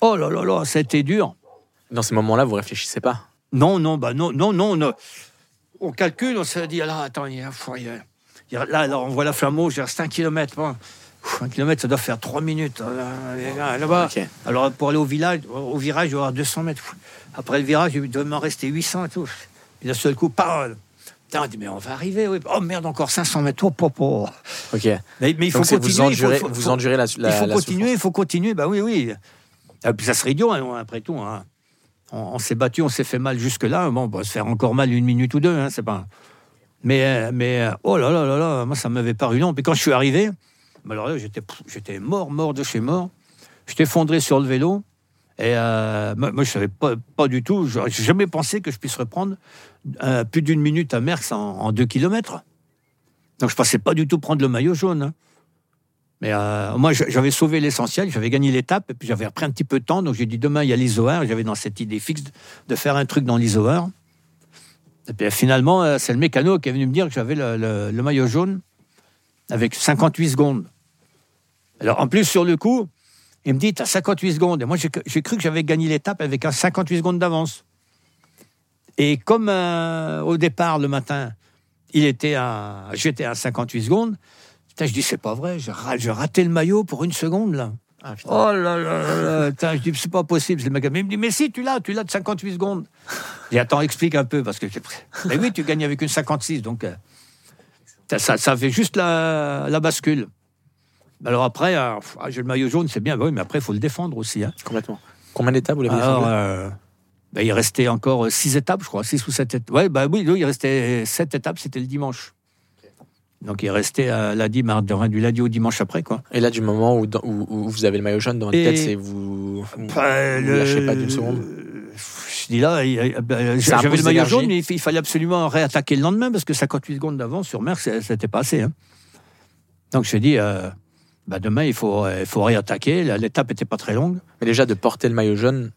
A: Oh là là là, c'était dur.
B: Dans ces moments-là, vous réfléchissez pas.
A: Non, non, bah non, non, non. On, on calcule, on s'est dit, ah là, attends, il y a, il y a- il y a- là, alors on voit la flamme rouge, il reste un kilomètre. Bon. Un kilomètre, ça doit faire trois minutes. Là, là, Là-bas.
B: Ok.
A: Alors pour aller au village, au virage, il doit y avoir 200 mètres. Après le virage, il doit m'en rester 800 et tout. Et d'un seul coup, parole. Putain, on dit, mais on va arriver, oui. Oh merde, encore 500 mètres. Oh, po, po.
B: Ok.
A: Mais, mais il faut
B: Donc
A: continuer.
B: vous endurez,
A: faut-
B: vous endurez la, la
A: il faut
B: la
A: continuer, il faut continuer. Bah oui, oui. Et puis ça serait idiot, hein, après tout. hein. On, s'est battu, on s'est fait mal jusque-là. Bon, on va se faire encore mal une minute ou deux, hein, c'est pas. Mais, euh, mais euh, oh là là là là, moi ça m'avait paru long. Puis quand je suis arrivé, alors j'étais, j'étais mort, mort de chez mort. J'étais effondré sur le vélo. Et euh, moi, je savais pas, pas du tout. J'aurais jamais pensé que je puisse reprendre plus d'une minute à Merckx en, en deux kilomètres. Donc je pensais pas du tout prendre le maillot jaune. hein. Mais euh, moi, j'avais sauvé l'essentiel, j'avais gagné l'étape, et puis j'avais repris un petit peu de temps. Donc j'ai dit demain, il y a l'Isoar. J'avais dans cette idée fixe de faire un truc dans l'Isoar. Et puis finalement, euh, c'est le mécano qui est venu me dire que j'avais le, maillot jaune avec 58 secondes. Alors en plus, sur le coup, il me dit T'as 58 secondes. Et moi, j'ai cru que j'avais gagné l'étape avec un 58 secondes d'avance. Et comme euh, au départ, le matin, il était à, j'étais à 58 secondes, putain, je dis C'est pas vrai, j'ai ra- j'ai raté le maillot pour une seconde là.
B: Ah.
A: Oh là là là là, je dis, c'est pas possible. Le mec. Mais il me dit, mais si, tu l'as, tu l'as de 58 secondes. Dit, attends, explique un peu, parce que. Mais oui, tu gagnes avec une 56, donc euh, ça, fait juste la, la bascule. Alors après, euh, ah, j'ai le maillot jaune, c'est bien, bah oui, mais après, il faut le défendre aussi. hein.
B: Complètement. Combien d'étapes vous l'avez
A: Alors, euh, bah, il restait encore 6 étapes, je crois, 6 ou 7 étapes. Ouais, bah oui, il restait 7 étapes, c'était le dimanche. Donc il restait euh, lundi, mardi, du lundi au dimanche après, quoi.
B: Et là, du moment où, où- où vous avez le maillot jaune dans votre
A: Et-
B: tête, c'est vous.
A: Bah, le-
B: lâchez pas d'une seconde.
A: Je dis là,
B: Ça
A: j'avais le maillot jaune, mais il, fa- il fallait absolument réattaquer le lendemain parce que 58 secondes d'avance sur mer, c'est- c'était pas assez. hein. Donc je dis, euh, bah, demain il faut, euh, il faut réattaquer. L'étape était pas très longue.
B: Mais déjà, de porter le maillot jaune.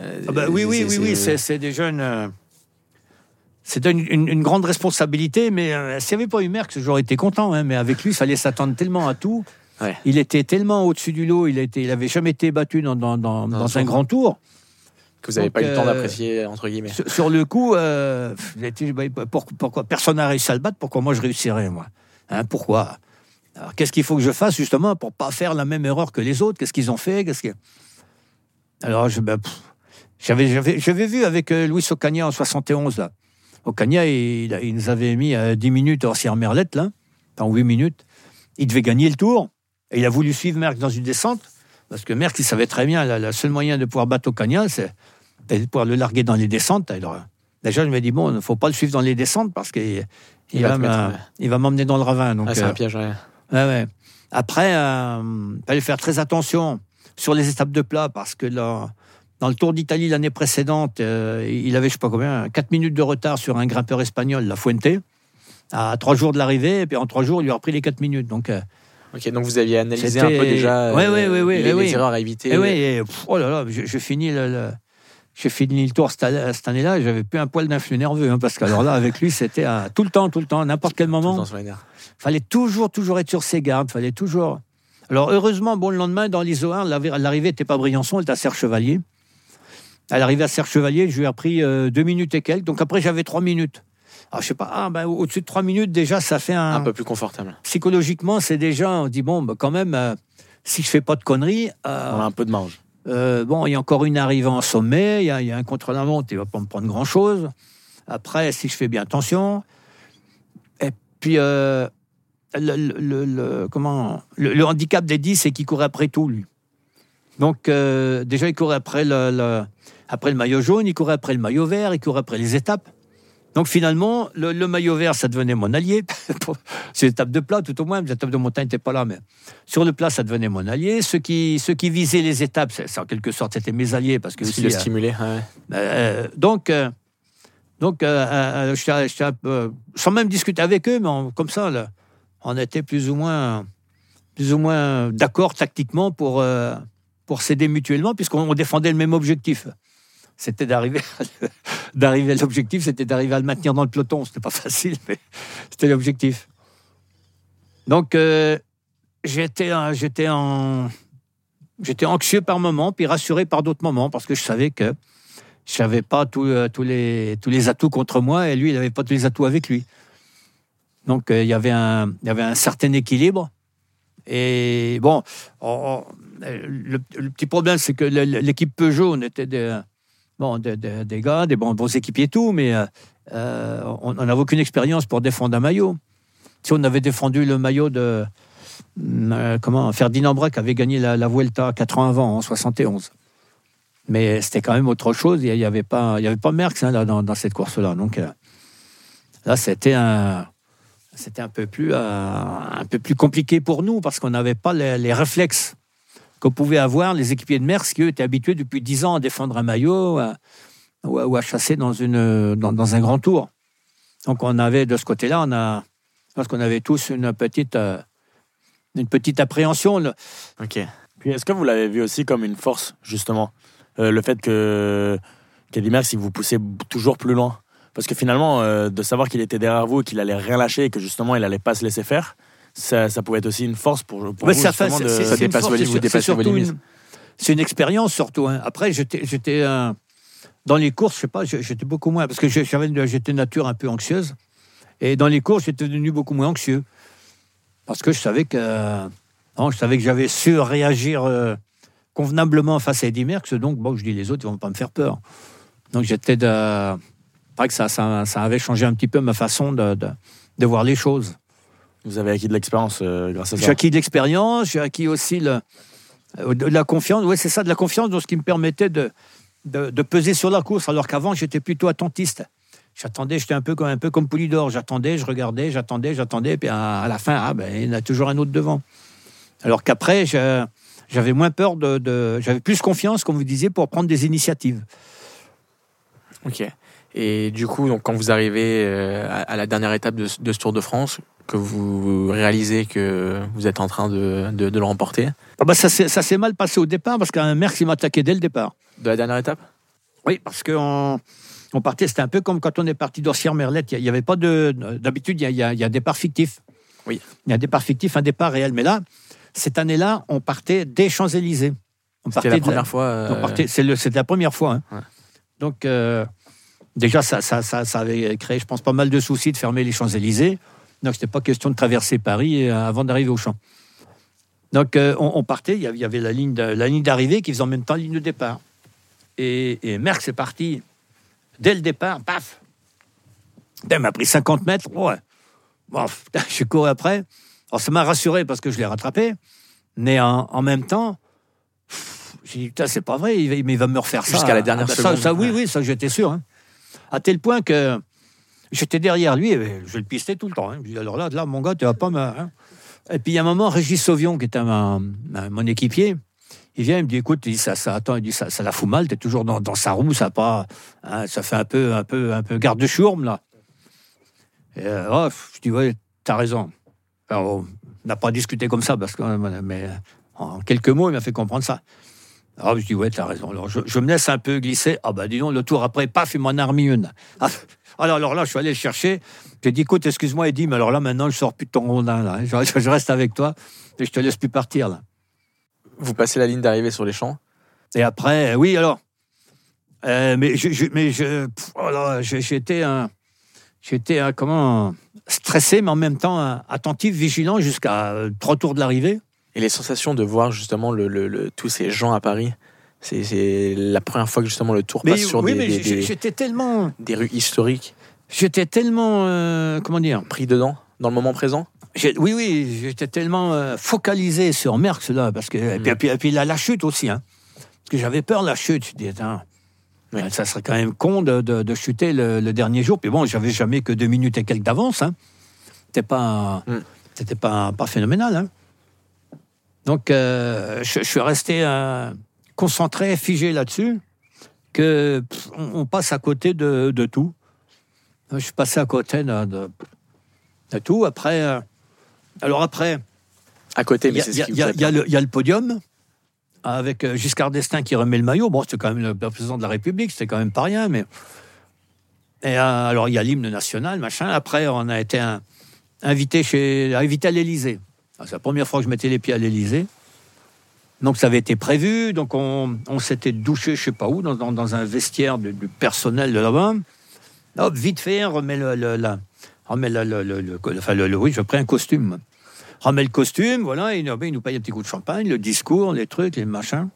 B: euh,
A: Ah bah oui, oui, oui, oui, c'est c'est des jeunes. C'est une, une- une grande responsabilité, mais euh, s'il n'y avait pas eu Merckx, j'aurais été content. hein, mais avec lui, il fallait s'attendre tellement à tout.
B: Ouais.
A: Il était tellement au-dessus du lot, il était, il jamais été battu dans, dans, dans-
B: Dans
A: dans
B: son
A: un grand tour.
B: Que vous n'avez pas eu le temps
A: euh,
B: d'apprécier, entre guillemets.
A: Sur, sur le coup, euh, bah, pour- pourquoi personne n'a réussi à le battre Pourquoi moi je réussirais moi Hein, Pourquoi? Alors qu'est-ce qu'il faut que je fasse justement pour pas faire la même erreur que les autres? Qu'est-ce qu'ils ont fait? Qu'est-ce que Alors je, ben, pff, j'avais, j'avais, j'avais vu avec Louis Ocaña en 71 là. Ocaña, il, il nous avait mis euh, 10 minutes hors Merlette là, en 8 minutes. Il devait gagner le tour et il a voulu suivre Merckx dans une descente parce que Merckx il savait très bien la seule moyen de pouvoir battre Ocaña, c'est de pouvoir le larguer dans les descentes. Alors, déjà, je me dis, bon, il ne faut pas le suivre dans les descentes parce qu'il il
B: Il va
A: m'emmener dans le ravin. Donc,
B: Ah, c'est
A: euh,
B: un piège, ouais.
A: ouais, ouais. Après, il fallait faire très attention sur les étapes de plat parce que là, dans le Tour d'Italie l'année précédente, euh, il avait, je sais pas combien, 4 minutes de retard sur un grimpeur espagnol, La Fuente, à 3 jours de l'arrivée, et puis en 3 jours, il lui a repris les 4 minutes. Donc, euh,
B: Ok, donc vous aviez analysé un peu déjà
A: Ouais,
B: euh,
A: ouais, ouais, ouais,
B: les, erreurs à éviter.
A: et ouais, et, pff, oh là là, j'ai j'ai fini le, le- j'ai fini le tour cette, année- cette année-là, j'avais plus un poil d'influx nerveux, hein, parce qu'alors là, avec lui, c'était tout le temps, tout le temps, à n'importe quel moment.
B: nerfs.
A: fallait toujours, toujours être sur ses gardes, fallait toujours. Alors heureusement, bon, le lendemain, dans l'ISO1, l'arri- l'arrivée n'était pas Briançon, elle était à Serre Chevalier. À l'arrivée à Serre Chevalier, je lui ai repris euh, deux minutes et quelques, donc après j'avais trois minutes. Alors je sais pas, ah, ben, au-dessus de trois minutes, déjà, ça fait un.
B: Un peu plus confortable.
A: Psychologiquement, c'est déjà, on dit, bon, ben, quand même, euh, si je fais pas de conneries, euh,
C: On a un peu de marge.
A: euh, bon, il y a encore une arrivée en sommet, il y a, il y a un contre-la-montre, il va pas me prendre grand-chose. Après, si je fais bien attention. Et puis, le, le- le- comment, le, le handicap d'Eddie, c'est qu'il courait après tout, lui. Donc, euh, déjà, il courait après le- après le maillot jaune, il courait après le maillot vert, il courait après les étapes. Donc, finalement, le, le maillot vert, ça devenait mon allié. Sur les étapes de plat, tout au moins, les étapes de montagne n'étaient pas là, mais sur le plat, ça devenait mon allié. Ceux qui, ceux qui visaient les étapes, c'est, en quelque sorte, c'était mes alliés, parce que aussi,
B: le
A: euh,
B: ouais.
A: euh, donc, euh, donc euh, euh, j'étais- j'étais sans même discuter avec eux, mais on- comme ça, là, on était plus ou moins, plus ou moins d'accord tactiquement pour, pour s'aider mutuellement, puisqu'on on défendait le même objectif. C'était d'arriver, d'arriver à l'objectif, c'était d'arriver à le maintenir dans le peloton. C'était pas facile, mais c'était l'objectif. Donc, euh, j'étais, euh, j'étais en, j'étais anxieux par moments, puis rassuré par d'autres moments, parce que je savais que je n'avais pas tous euh, tous les, tous les atouts contre moi et lui, il n'avait pas tous les atouts avec lui. Donc, il, y avait un, y avait un certain équilibre. Et bon, on- on- le, petit problème, c'est que l'équipe Peugeot, on était des, gars, des bons, équipiers tout, mais euh, euh, on n'avait aucune expérience pour défendre un maillot. Si on avait défendu le maillot de euh, comment Ferdinand Braque avait gagné la, Vuelta quatre ans avant, en 71. Mais c'était quand même autre chose. Il n'y avait pas, il y avait pas Merckx hein, dans, cette course-là. Donc là, c'était un, c'était un peu plus, un peu plus compliqué pour nous parce qu'on n'avait pas les réflexes que pouvaient avoir les équipiers de Merckx qui eux, étaient habitués depuis 10 ans à défendre un maillot à- ou, à, ou à chasser dans, une, dans, dans un grand tour. Donc on avait de ce côté-là, on a, parce qu'on avait tous une petite, euh, une petite appréhension.
B: Ok.
C: Puis est-ce que vous l'avez vu aussi comme une force, justement Euh, Le fait que qu'Eddie Merckx, il vous poussait toujours plus loin? Parce que finalement, euh, de savoir qu'il était derrière vous et qu'il allait rien lâcher et que justement, il allait pas se laisser faire, ça, ça pouvait être aussi une force pour, pour vous,
A: ça fait-
C: de-
B: Ça dépasse
A: force,
B: vous dépassez vos
A: une- C'est une expérience surtout. hein. Après, j'étais, euh, dans les courses, je sais pas, j'étais beaucoup moins parce que j'étais nature un peu anxieuse. Et dans les courses, j'étais devenu beaucoup moins anxieux parce que je savais que, euh, non, je savais que j'avais su réagir euh, convenablement face à Eddie Merckx. Donc, bon, je dis les autres, ils vont pas me faire peur. Donc, j'étais de, que ça, ça, ça avait changé un petit peu ma façon de, de, de voir les choses.
C: Vous avez acquis de l'expérience euh, grâce à
A: J'ai
C: ça.
A: acquis de l'expérience, j'ai acquis aussi le, euh, de la confiance. Oui, c'est ça, de la confiance, dans ce qui me permettait de, de, de peser sur la course, alors qu'avant, j'étais plutôt attentiste. J'attendais, j'étais un peu comme, un peu comme Poulidor. J'attendais, je regardais, j'attendais, j'attendais, puis à, à la fin, ah, ben, il y en a toujours un autre devant. Alors qu'après, j'avais moins peur de. de- j'avais plus confiance, comme vous disiez, pour prendre des initiatives.
B: Ok. Et du coup, donc, quand vous arrivez euh, à, la dernière étape de, ce- de ce Tour de France, que vous réalisez que vous êtes en train de, de- de le remporter,
A: Ah ben, ça s'est mal passé au départ, parce qu'un Merckx, il m'attaquait dès le départ.
B: de la dernière étape?
A: Oui, parce qu'on on partait, c'était un peu comme quand on est parti d'Orsières-Merlette. Il n'y avait pas de. D'habitude, il y a, y y un départ fictif.
B: Oui.
A: Il y a un départ fictif, un départ réel. Mais là, cette année-là, on partait des Champs-Élysées.
B: C'était la
A: de-
B: première fois.
A: on
B: euh,
A: C'était la première fois. hein.
B: Ouais.
A: Donc, euh, déjà, ça, ça, ça, ça avait créé, je pense, pas mal de soucis de fermer les Champs-Élysées. Donc, c'était pas question de traverser Paris euh, avant d'arriver au champ. Donc, euh, on, on partait, il y avait- la ligne de- la ligne d'arrivée qui faisait en même temps la ligne de départ. Et, et Merckx est parti dès le départ, paf Putain, Il m'a pris 50 mètres, ouais. Bon, putain, je suis couru après. Alors, ça m'a rassuré parce que je l'ai rattrapé. Mais en, en même temps, j'ai dit, putain, c'est pas vrai, il va, mais il va me refaire ça.
B: Jusqu'à la dernière
A: Ah, bah, ça,
B: seconde.
A: ça, oui, oui, ça, j'étais sûr. hein. À tel point que j'étais derrière lui, et je le pistais tout le temps. hein. Je dis, alors là, là, mon gars, tu vas pas me. hein. Et puis, il y a un moment, Régis Sauvion, qui était ma- mon équipier, il vient, il me dit, écoute, il dit, ça, ça, attends, il dit, ça, ça la fout mal, t'es toujours dans, sa roue, ça pas, hein, ça fait un peu, un peu, un peu garde-chourme, là. Et, euh, oh, je dis, ouais, t'as raison. On n'a pas discuté comme ça, parce que, euh, mais en quelques mots, il m'a fait comprendre ça. Alors, je dis, ouais, t'as raison. Alors, je, je me laisse un peu glisser. Ah, bah, dis donc, le tour après, paf, il m'en a remis une. Ah, alors, alors là, je suis allé le chercher. J'ai dit, écoute, excuse-moi, il dit, mais alors là, maintenant, je sors plus de ton rondin, là. Je, je reste avec toi et je te laisse plus partir, là.
B: Vous passez la ligne d'arrivée sur les champs?
A: Et après, oui, alors. Euh, mais je, je- mais oh j'étais un, j'étais un, comment, stressé, mais en même temps un, attentif, vigilant jusqu'à euh, trois tours de l'arrivée.
B: Et les sensations de voir justement le, le- le- tous ces gens à Paris, c'est la première fois que justement le tour
A: Mais
B: passe sur
A: oui,
B: des,
A: mais
B: des-
A: tellement,
B: des rues historiques.
A: j'étais tellement, euh, comment dire,
B: Pris dedans, dans le moment présent?
A: Oui, oui, j'étais tellement euh, focalisé sur Merckx là, parce que et puis, et puis, et puis la, la chute aussi, hein, parce que j'avais peur de la chute. Je dis, attends,
B: Oui.
A: euh, ça serait quand même con de, de- de chuter le, le dernier jour. Puis bon, j'avais jamais que deux minutes et quelques d'avance. Hein. C'était pas,
B: Mm.
A: c'était pas, pas phénoménal. Hein. Donc, euh, je, je suis resté euh, concentré, figé là-dessus, que pff, on, on passe à côté de, de tout. Je suis passé à côté de, de, de tout. Après, euh, alors après,
B: À côté,
A: il
B: mais
A: y, y y y a le- podium avec euh, Giscard d'Estaing qui remet le maillot. Bon, c'était quand même le président de la République, c'était quand même pas rien, mais. Et euh, alors, il y a l'hymne national, machin. Après, on a été un- invité, chez, invité à l'Élysée. Ah, C'est la première fois que je mettais les pieds à l'Élysée. Donc, ça avait été prévu. Donc, on, s'était douché, je sais pas où, dans, un vestiaire du, personnel de là-bas. Hop, vite fait, on remet le. le- le, enfin, le- oui, je prends un costume remet le costume, voilà, il, il nous paye un petit coup de champagne, le discours, les trucs, les machins.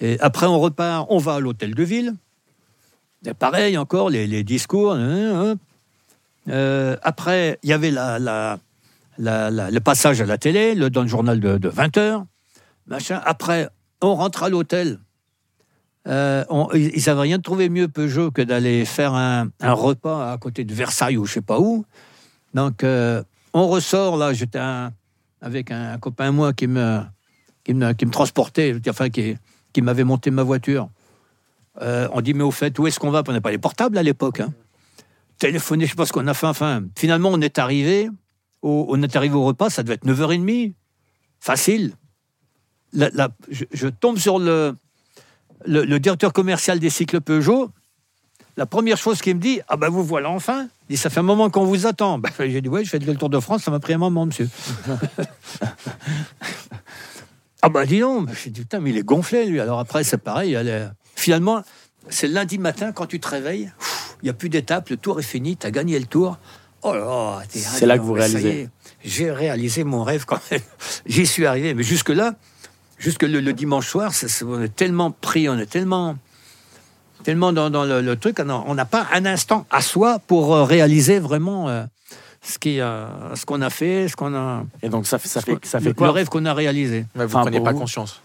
A: Et après, on repart, on va à l'hôtel de ville. Et pareil, encore, les, discours. hein, hein. Euh, après, il y avait la- le passage à la télé, le, dans le journal de, de 20 heures. Machin. Après, on rentre à l'hôtel. Euh, ils n'avaient rien trouvé mieux, Peugeot, que d'aller faire un, un repas à côté de Versailles ou je sais pas où. Donc, euh, on ressort, là, j'étais un- avec un, copain à moi qui me, qui me, transportait, enfin, qui, qui m'avait monté ma voiture. Euh, on dit, mais au fait, où est-ce qu'on va? On n'a pas les portables à l'époque. Hein. Téléphoner, je sais pas ce qu'on a fait. Finalement, on est arrivé on est arrivé au repas, ça devait être 9h30. Facile. Je, je tombe sur le, directeur commercial des cycles Peugeot. La première chose qu'il me dit, ah ben vous voilà enfin. Il dit, ça fait un moment qu'on vous attend. Ben, J'ai dit, ouais, je fais le Tour de France, ça m'a pris un moment, monsieur. ah ben dis donc. J'ai dit, putain, mais il est gonflé, lui. Alors après, c'est pareil. Finalement, c'est lundi matin, quand tu te réveilles, il n'y a plus d'étape, le tour est fini, tu as gagné le tour. Oh là là,
C: C'est là que vous réalisez.
A: J'ai réalisé mon rêve quand même. J'y suis arrivé. Mais jusque-là, jusque le, le dimanche soir, on est tellement pris, on est tellement, tellement dans, dans le, le truc, on n'a pas un instant à soi pour euh, réaliser vraiment euh, ce qui, euh, ce qu'on a fait, ce qu'on a,
C: Et donc ça fait, ça fait, ça quoi
A: le rêve qu'on a réalisé.
B: Ouais, vous
C: Enfin,
B: prenez pas
C: vous.
B: conscience.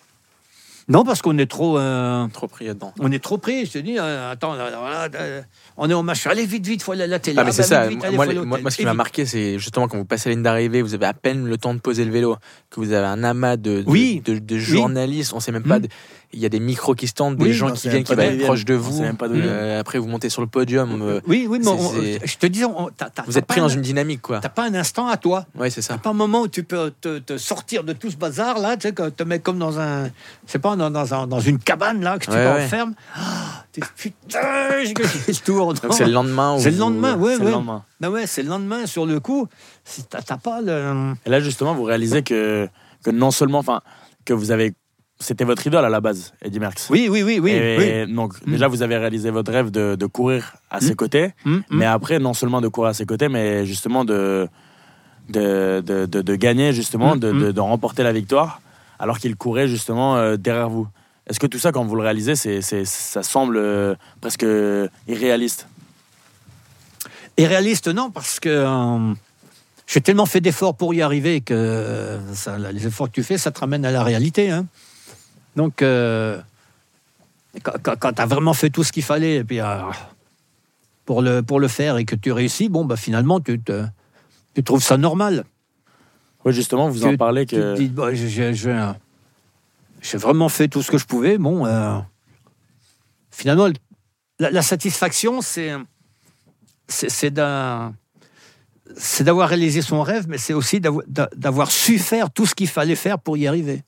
A: Non, parce qu'on est trop, euh,
B: Trop pris dedans.
A: on est trop pris. Je te dis, euh, attends, là, voilà, euh, on est au machin. Allez vite, vite, faut aller à la télé.
B: Ah, mais c'est
A: bah,
B: ça.
A: vite, vite, allez,
B: moi, ce qui m'a marqué, c'est justement quand vous passez la ligne d'arrivée, vous avez à peine le temps de poser le vélo, que vous avez un amas de, de,
A: Oui.
B: de- de journalistes. On sait même pas.
A: Mm.
B: de- Il y a des micros qui se tendent, des
A: Oui,
B: gens qui viennent, qui vont être proches de vous.
C: même pas
B: Euh, après, vous montez sur le podium. euh,
A: Oui, oui, mais on- je te dis, on-
B: Vous êtes pris dans
A: un-
B: une dynamique, quoi.
A: T'as pas un instant à toi.
B: Ouais, c'est ça.
A: T'as pas un moment où tu peux te, te sortir de tout ce bazar là, tu sais, que te mets comme dans un, c'est pas dans, dans, un- dans une cabane là que tu t'enfermes. Ah, putain, j'ai gagné
B: Donc c'est le lendemain.
A: C'est le lendemain, ouais,
C: C'est
A: ouais.
C: le lendemain.
A: Ben ouais, c'est le lendemain sur le coup. T'as t'as pas le.
C: Et là, justement, vous réalisez que, que non seulement, enfin, que vous avez. C'était votre idole à la base, Eddie Merckx.
A: Oui, oui, oui, oui.
C: Et
A: oui.
C: donc,
A: Mm.
C: déjà, vous avez réalisé votre rêve de, de courir à ses
A: Mm.
C: côtés.
A: Hum, hum.
C: Mais après, non seulement de courir à ses côtés, mais justement de, de, de, de- gagner, justement,
A: Mm,
C: de,
A: mm.
C: de- de remporter la victoire, alors qu'il courait justement euh, derrière vous. Est-ce que tout ça, quand vous le réalisez, c'est, c'est- ça semble euh, presque irréaliste?
A: Et réaliste, non, parce que euh, j'ai tellement fait d'efforts pour y arriver que euh, ça, les efforts que tu fais, ça te ramène à la réalité. hein. Donc, euh, quand, tu as vraiment fait tout ce qu'il fallait et puis, euh, pour, le, pour le faire et que tu réussis, bon, bah, finalement, tu, te, tu trouves ça normal.
C: Oui, justement, vous en
A: Tu-
C: parlez
A: Tu
C: que.
A: te dis, bah, j'ai- j'ai vraiment fait tout ce que je pouvais. Bon, euh, finalement, la, la satisfaction, c'est c'est d'avoir réalisé son rêve, mais c'est aussi d'avo- d'a- d'avoir su faire tout ce qu'il fallait faire pour y arriver.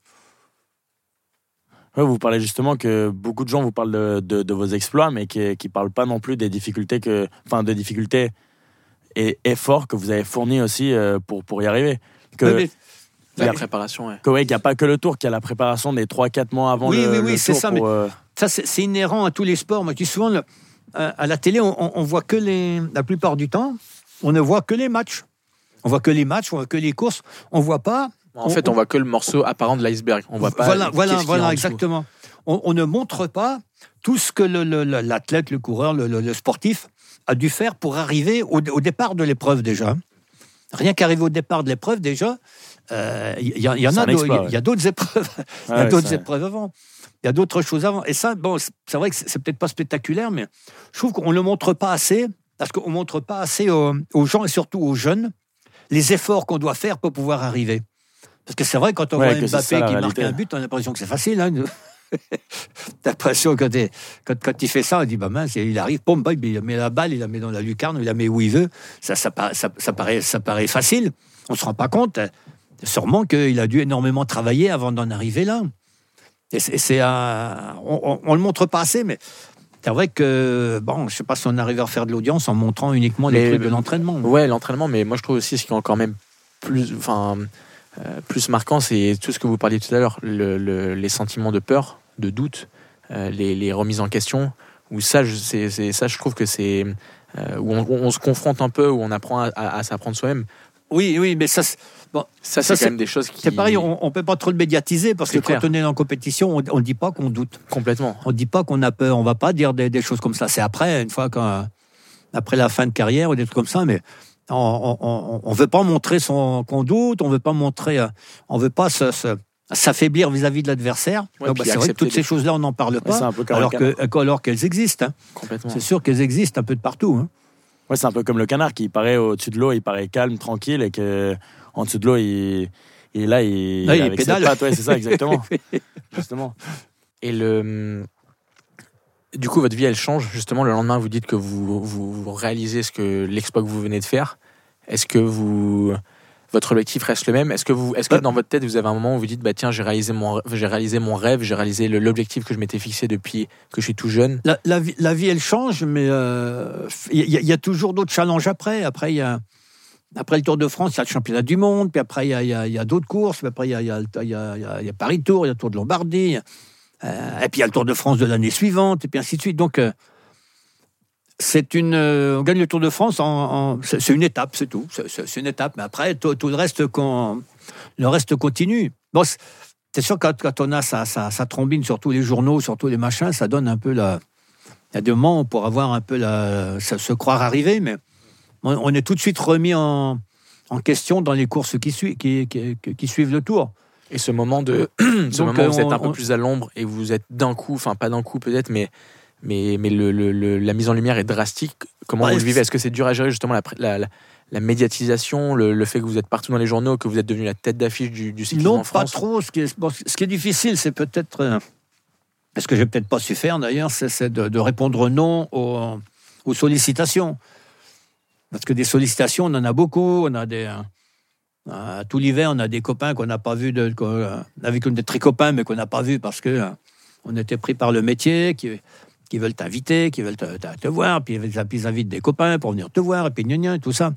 C: Ouais, vous parlez justement que beaucoup de gens vous parlent de, de- de vos exploits, mais qui ne parlent pas non plus des difficultés que, enfin, des difficultés et efforts que vous avez fournis aussi euh, pour, pour y arriver. Que,
A: Ouais, mais-
B: La préparation, ouais.
C: que, ouais, qu'il n'y a pas que le tour, qu'il y a la préparation des 3-4 mois avant
A: Oui,
C: le,
A: oui, oui,
C: le
A: c'est
C: tour
A: ça,
C: pour, euh,
A: Ça, c'est c'est inhérent à tous les sports. Moi, dis souvent, le- euh, à la télé, on, on- on voit que les. La plupart du temps, on ne voit que les matchs. On voit que les matchs, on voit que les courses. On voit pas.
B: En fait, on voit que le morceau apparent de l'iceberg. On voit pas.
A: Voilà, voilà, voilà, exactement. On, on ne montre pas tout ce que le- le- le- l'athlète, le, coureur, le, le- le sportif a dû faire pour arriver au, au départ de l'épreuve déjà. rien qu'arriver au départ de l'épreuve, déjà, il y, en a, il y d'autres épreuves. Il y a d'autres épreuves avant. Il y a d'autres choses avant. Et ça, bon, c'est vrai que c'est peut-être pas spectaculaire, mais je trouve qu'on ne le montre pas assez, parce qu'on ne montre pas assez aux, aux gens et surtout aux jeunes les efforts qu'on doit faire pour pouvoir arriver. Parce que c'est vrai, quand on
C: Ouais,
A: voit
C: ça,
A: Mbappé
C: la
A: qui marque un but, on a l'impression que c'est facile. Hein. T'as l'impression que t'es- quand, quand il fait ça, on dit bah mince, il arrive, pom, il met la balle, il la met dans la lucarne, il la met où il veut. Ça, ça, paraît- ça, ça paraît, ça paraît facile. On se rend pas compte. Sûrement qu'il a dû énormément travailler avant d'en arriver là. Et c'est, un- on, on le montre pas assez, mais c'est vrai que bon, je sais pas si on arrive à faire de l'audience en montrant uniquement les trucs de l'entraînement.
B: Ouais, l'entraînement, mais moi je trouve aussi ce qui est encore même plus, enfin, euh, plus marquant, c'est tout ce que vous parliez tout à l'heure, le- le- les sentiments de peur, de doute, euh, les, les remises en question. Où ça, je, ça, je trouve que c'est euh, où on, on se confronte un peu, où on apprend à, à- à s'apprendre soi-même.
A: Oui, oui, mais ça, c'est-
B: Ça,
A: Ça,
B: c'est
A: c'est-
B: quand même des choses qui.
A: c'est pareil. On, on peut pas trop le médiatiser parce que
B: clair.
A: quand on est en compétition, on, on dit pas qu'on doute.
B: Complètement.
A: On dit pas qu'on a peur, on va pas dire des, des choses comme ça. C'est après, une fois quand, après la fin de carrière ou des trucs comme ça, mais on, on veut pas montrer son qu'on doute, on veut pas montrer, euh, on veut pas s'affaiblir vis-à-vis de l'adversaire.
B: Ouais,
A: bah, c'est vrai que toutes ces choses-là, on n'en parle
C: Ouais,
A: pas,
C: peu comme
A: alors qu'elles existent. hein. C'est sûr qu'elles existent un peu de partout. hein.
C: Ouais, c'est un peu comme le canard qui paraît au-dessus de l'eau, il paraît calme, tranquille, et que en dessous de l'eau, il, il est là, il,
A: Là, il
C: avec ses
A: pédale.
C: pattes, ouais, c'est ça, exactement. Justement.
B: Et le. Du coup, votre vie, elle change. Justement, le lendemain, vous dites que vous, vous, vous réalisez ce que l'exploit que vous venez de faire. Est-ce que vous. Votre objectif reste le même? Est-ce que, vous, est-ce que
A: Euh.
B: dans votre tête, vous avez un moment où vous dites bah, Tiens, j'ai réalisé, mon, j'ai réalisé mon rêve, j'ai réalisé le- l'objectif que je m'étais fixé depuis que je suis tout jeune?
A: La, la vie, la vie, elle change, mais euh, il y, a- il y a toujours d'autres challenges après. Après, il y a, après le Tour de France, il y a le championnat du monde, puis après, il y a, d'autres courses, puis après, il y a, a, a- il y a- il y a Paris Tour, il y a le Tour de Lombardie, euh, et puis il y a le Tour de France de l'année suivante, et puis ainsi de suite. Donc, euh, c'est une, euh, on gagne le Tour de France, c'est une étape, c'est tout. C'est- une étape, mais après, tout, le reste, le reste continue. Bon, c'est- sûr quand, quand on a sa, trombine sur tous les journaux, sur tous les machins, ça donne un peu la. Il y a des moments pour avoir un peu la, se croire arrivé, mais on, on est tout de suite remis en, en question dans les courses qui, qui, qui, qui- qui suivent le Tour.
B: Et ce moment, de, ce
A: Donc,
B: moment où vous
A: euh,
B: êtes un peu
A: on-
B: plus à l'ombre et vous êtes d'un coup, enfin pas d'un coup peut-être, mais, mais, mais le, le- le- la mise en lumière est drastique. Comment
A: Ouais,
B: vous le vivez? Est-ce que c'est dur à gérer justement la, pré- la, la- la médiatisation, le, fait que vous êtes partout dans les journaux, que vous êtes devenu la tête d'affiche du, du cyclisme
A: Non,
B: en
A: pas
B: France?
A: trop. Ce qui est, bon, ce qui est difficile, c'est peut-être. euh, ce que j'ai peut-être pas su faire d'ailleurs, c'est c'est de, de répondre non aux, aux sollicitations. Parce que des sollicitations, on en a beaucoup. On a des. euh, tout l'hiver, on a des copains qu'on n'a pas vus, de, euh, avec des très copains, mais qu'on n'a pas vus parce que euh, on était pris par le métier, qui, qui veulent t'inviter, qui veulent te, te- te voir, puis ils invitent des copains pour venir te voir, et puis gna gna, et tout ça.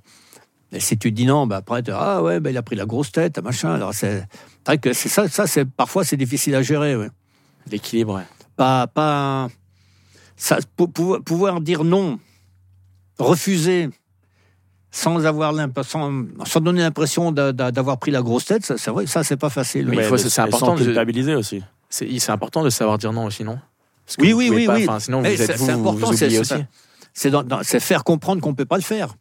A: Et si tu dis non, bah après, tu ah ouais, bah, il a pris la grosse tête, machin. Alors c'est vrai que c'est ça, ça c'est parfois c'est difficile à gérer. Ouais.
B: L'équilibre.
A: Pas, pas, ça, pour, pouvoir- pouvoir dire non, refuser, sans avoir sans, sans donner l'impression d'a- d'a- d'avoir pris la grosse tête, ça, c'est vrai, ça c'est pas facile.
B: Mais
A: oui.
B: il faut-
C: mais
B: c'est important de-
C: culpabiliser aussi.
B: C'est important de savoir dire non aussi, non? Parce que
A: Oui, oui, oui,
B: pas-
A: oui.
B: Sinon,
A: Mais
B: vous êtes vous,
A: important,
B: oubliez aussi.
A: C'est faire comprendre qu'on peut pas le faire,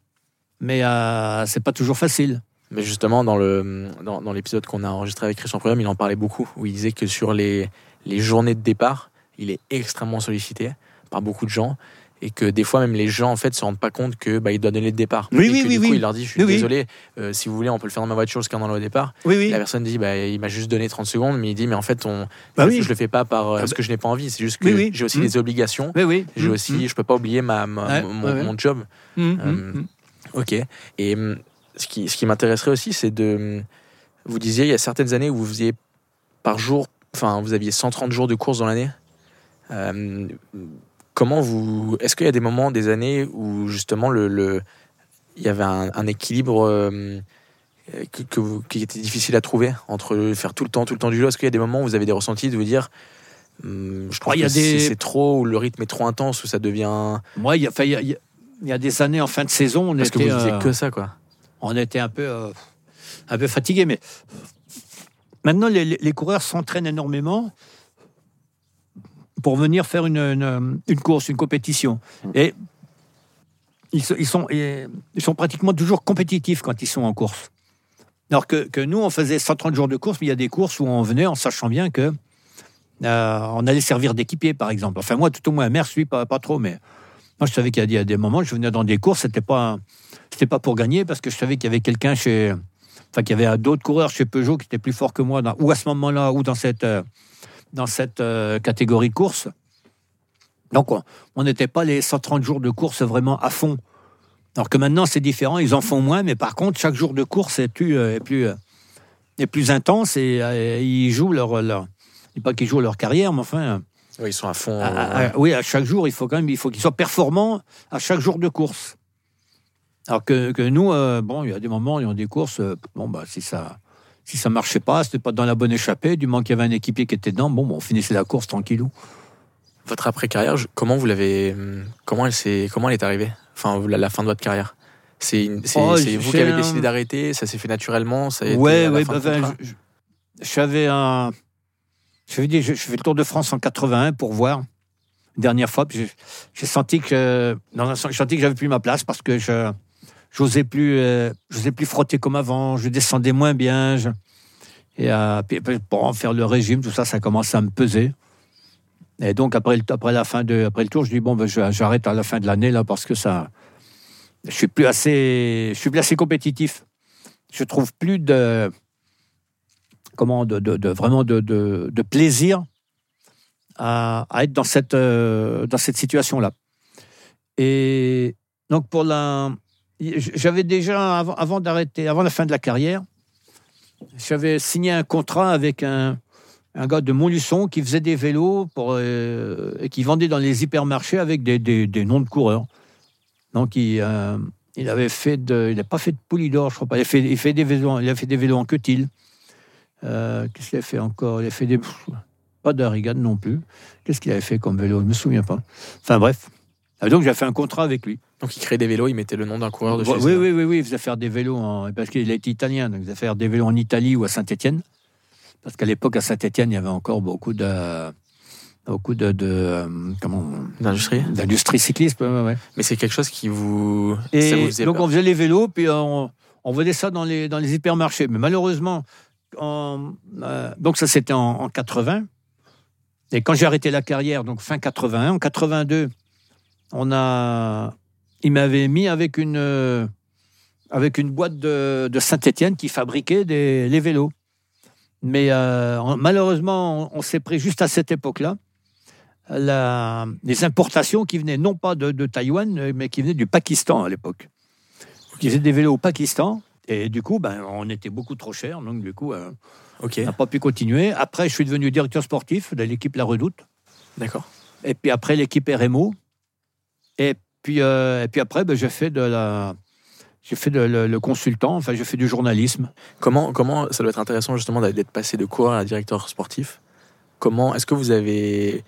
A: mais euh, c'est pas toujours facile.
B: Mais justement, dans le dans, dans l'épisode qu'on a enregistré avec Christian Prudhomme, il en parlait beaucoup, où il disait que sur les, les journées de départ, il est extrêmement sollicité par beaucoup de gens. Et que des fois, même les gens, en fait, se rendent pas compte que bah, il doit donner le départ.
A: Oui,
B: et
A: oui,
B: que,
A: oui,
B: du coup,
A: oui.
B: il leur dit Je suis
A: Oui,
B: désolé, euh, si vous voulez, on peut le faire dans ma voiture jusqu'à dans le départ.
A: Oui, oui.
B: La personne dit bah, Il m'a juste donné 30 secondes, mais il dit Mais en fait, on,
A: Bah
B: je, le fais pas par, euh,
A: Ah
B: parce
A: bah-
B: que je n'ai pas envie. C'est juste que j'ai aussi
A: Mm.
B: des obligations.
A: Oui, oui.
B: J'ai
A: Mm,
B: aussi, je peux pas oublier ma, ma-
A: Ouais,
B: mon,
A: ouais, ouais.
B: mon job. Euh. Ok. Et ce qui, ce qui m'intéresserait aussi, c'est de. Vous disiez, il y a certaines années où vous faisiez par jour, enfin, vous aviez 130 jours de course dans l'année. Comment vous. Est-ce qu'il y a des moments, des années où justement le, le- il y avait un, un équilibre euh, que, que vous- qui était difficile à trouver entre faire tout le temps, tout le temps du jeu? Est-ce qu'il y a des moments où vous avez des ressentis de vous dire. hum, je trouve
A: Ouais,
B: que
A: a des-
B: c'est trop, ou le rythme est trop intense, ou ça devient.
A: Moi, il y, a, il y a- y des années en fin de saison, on
B: Parce que
A: était,
B: vous disiez
A: euh,
B: que ça, quoi.
A: on était un peu, euh, un peu fatigué, mais maintenant les- les coureurs s'entraînent énormément pour venir faire une, une, une course, une compétition. Et ils, ils sont, ils sont pratiquement toujours compétitifs quand ils sont en course. Alors que, que nous, on faisait 130 jours de course, mais il y a des courses où on venait en sachant bien que euh, on allait servir d'équipier, par exemple. Enfin, moi, tout au moins, Merce, lui, pas, pas trop, mais moi, je savais qu'il y a des- il y a des moments, je venais dans des courses, c'était pas, c'était pas pour gagner, parce que je savais qu'il y avait quelqu'un chez, enfin, qu'il y avait d'autres coureurs chez Peugeot qui étaient plus forts que moi, dans- ou à ce moment-là, ou dans cette, euh, dans cette euh, catégorie de course. Donc, on- n'était pas les 130 jours de course vraiment à fond. Alors que maintenant, c'est différent, ils en font moins, mais par contre, chaque jour de course est plus, euh, est plus, euh, est plus intense et euh, ils jouent leur, leur pas qu'ils jouent leur carrière, mais enfin,
B: Oui, ils sont à fond.
A: à- à- oui, à chaque jour, il faut quand même, il faut qu'ils soient performants à chaque jour de course. Alors que, que nous, euh, bon, il y a des moments, il y a des courses, euh, bon, bah, si ça, si ça marchait pas, c'était pas dans la bonne échappée, du moment qu'il y avait un équipier qui était dedans, bon, bah, on finissait la course tranquillou.
B: Votre après-carrière, je- comment vous l'avez. hum, Comment elle, s'est- comment elle est arrivée? Enfin, la, la fin de votre carrière C'est
A: Oh,
B: vous qui avez
A: un-
B: décidé d'arrêter Ça s'est fait naturellement ça a
A: Ouais, ouais, bah, je- je- j'avais un. J'avais dit, je, je fais le Tour de France en 81 pour voir. Dernière fois, j'ai- senti que dans un sens, senti que j'avais plus ma place parce que je j'osais plus, euh, j'osais plus frotter comme avant. Je descendais moins bien. et euh, pour en faire le régime, tout ça, ça commençait à me peser. Et donc après, le- après la fin de, après le tour, je dis bon, ben, j'arrête à la fin de l'année là parce que ça, je suis plus assez, je suis plus assez compétitif. Je trouve plus de comment de, de- vraiment de, de- plaisir à, à être dans cette euh, dans cette situation là. Et donc pour la, j'avais déjà avant, d'arrêter, avant la fin de la carrière, j'avais signé un contrat avec un gars de Montluçon qui faisait des vélos pour, euh, et qui vendait dans les hypermarchés avec des, noms de coureurs. Donc il, euh, il avait fait de, il n'a pas fait de Poulidor, je crois pas. Il a fait des vélos, il a fait des vélos en Quetil. Euh, Qu'est-ce qu'il a fait encore? Il a fait des pas d'Arigan non plus. Qu'est-ce qu'il avait fait comme vélo? Je me souviens pas. Enfin bref. Ah, donc j'ai fait un contrat avec lui.
B: Donc, il créait des vélos, il mettait le nom d'un coureur de chez
A: oui, oui, oui, oui, il faisait faire des vélos en- parce qu'il était italien, donc il faisait faire des vélos en Italie ou à Saint-Étienne. Parce qu'à l'époque à Saint-Étienne, il y avait encore beaucoup de beaucoup de, de, euh, comment
B: D'industrie.
A: d'industrie cycliste. ouais, ouais.
B: Mais c'est quelque chose qui vous. ça vous
A: Et
B: faisait
A: donc
B: peur
A: on faisait les vélos, puis on, on vendait ça dans les, dans les hypermarchés. Mais malheureusement, en- euh, donc ça c'était en, en 80. Et quand j'ai arrêté la carrière, donc fin 81, en 82, on a, il m'avait mis avec une, avec une boîte de, de Saint-Étienne qui fabriquait des, les vélos. Mais euh, malheureusement, on, s'est pris juste à cette époque-là la- les importations qui venaient non pas de, de Taïwan, mais qui venaient du Pakistan à l'époque. Ils faisaient des vélos au Pakistan. Et du coup, ben, on était beaucoup trop cher. Donc, du coup, euh, on n'a pas pu continuer. Après, je suis devenu directeur sportif de l'équipe La Redoute.
B: d'accord.
A: Et puis après, l'équipe RMO. Et puis, euh, et puis après, ben, j'ai fait de la. J'ai fait de, le, le consultant, enfin, j'ai fait du journalisme.
B: Comment, comment ça doit être intéressant justement d'être passé de coureur à directeur sportif Comment est-ce que vous avez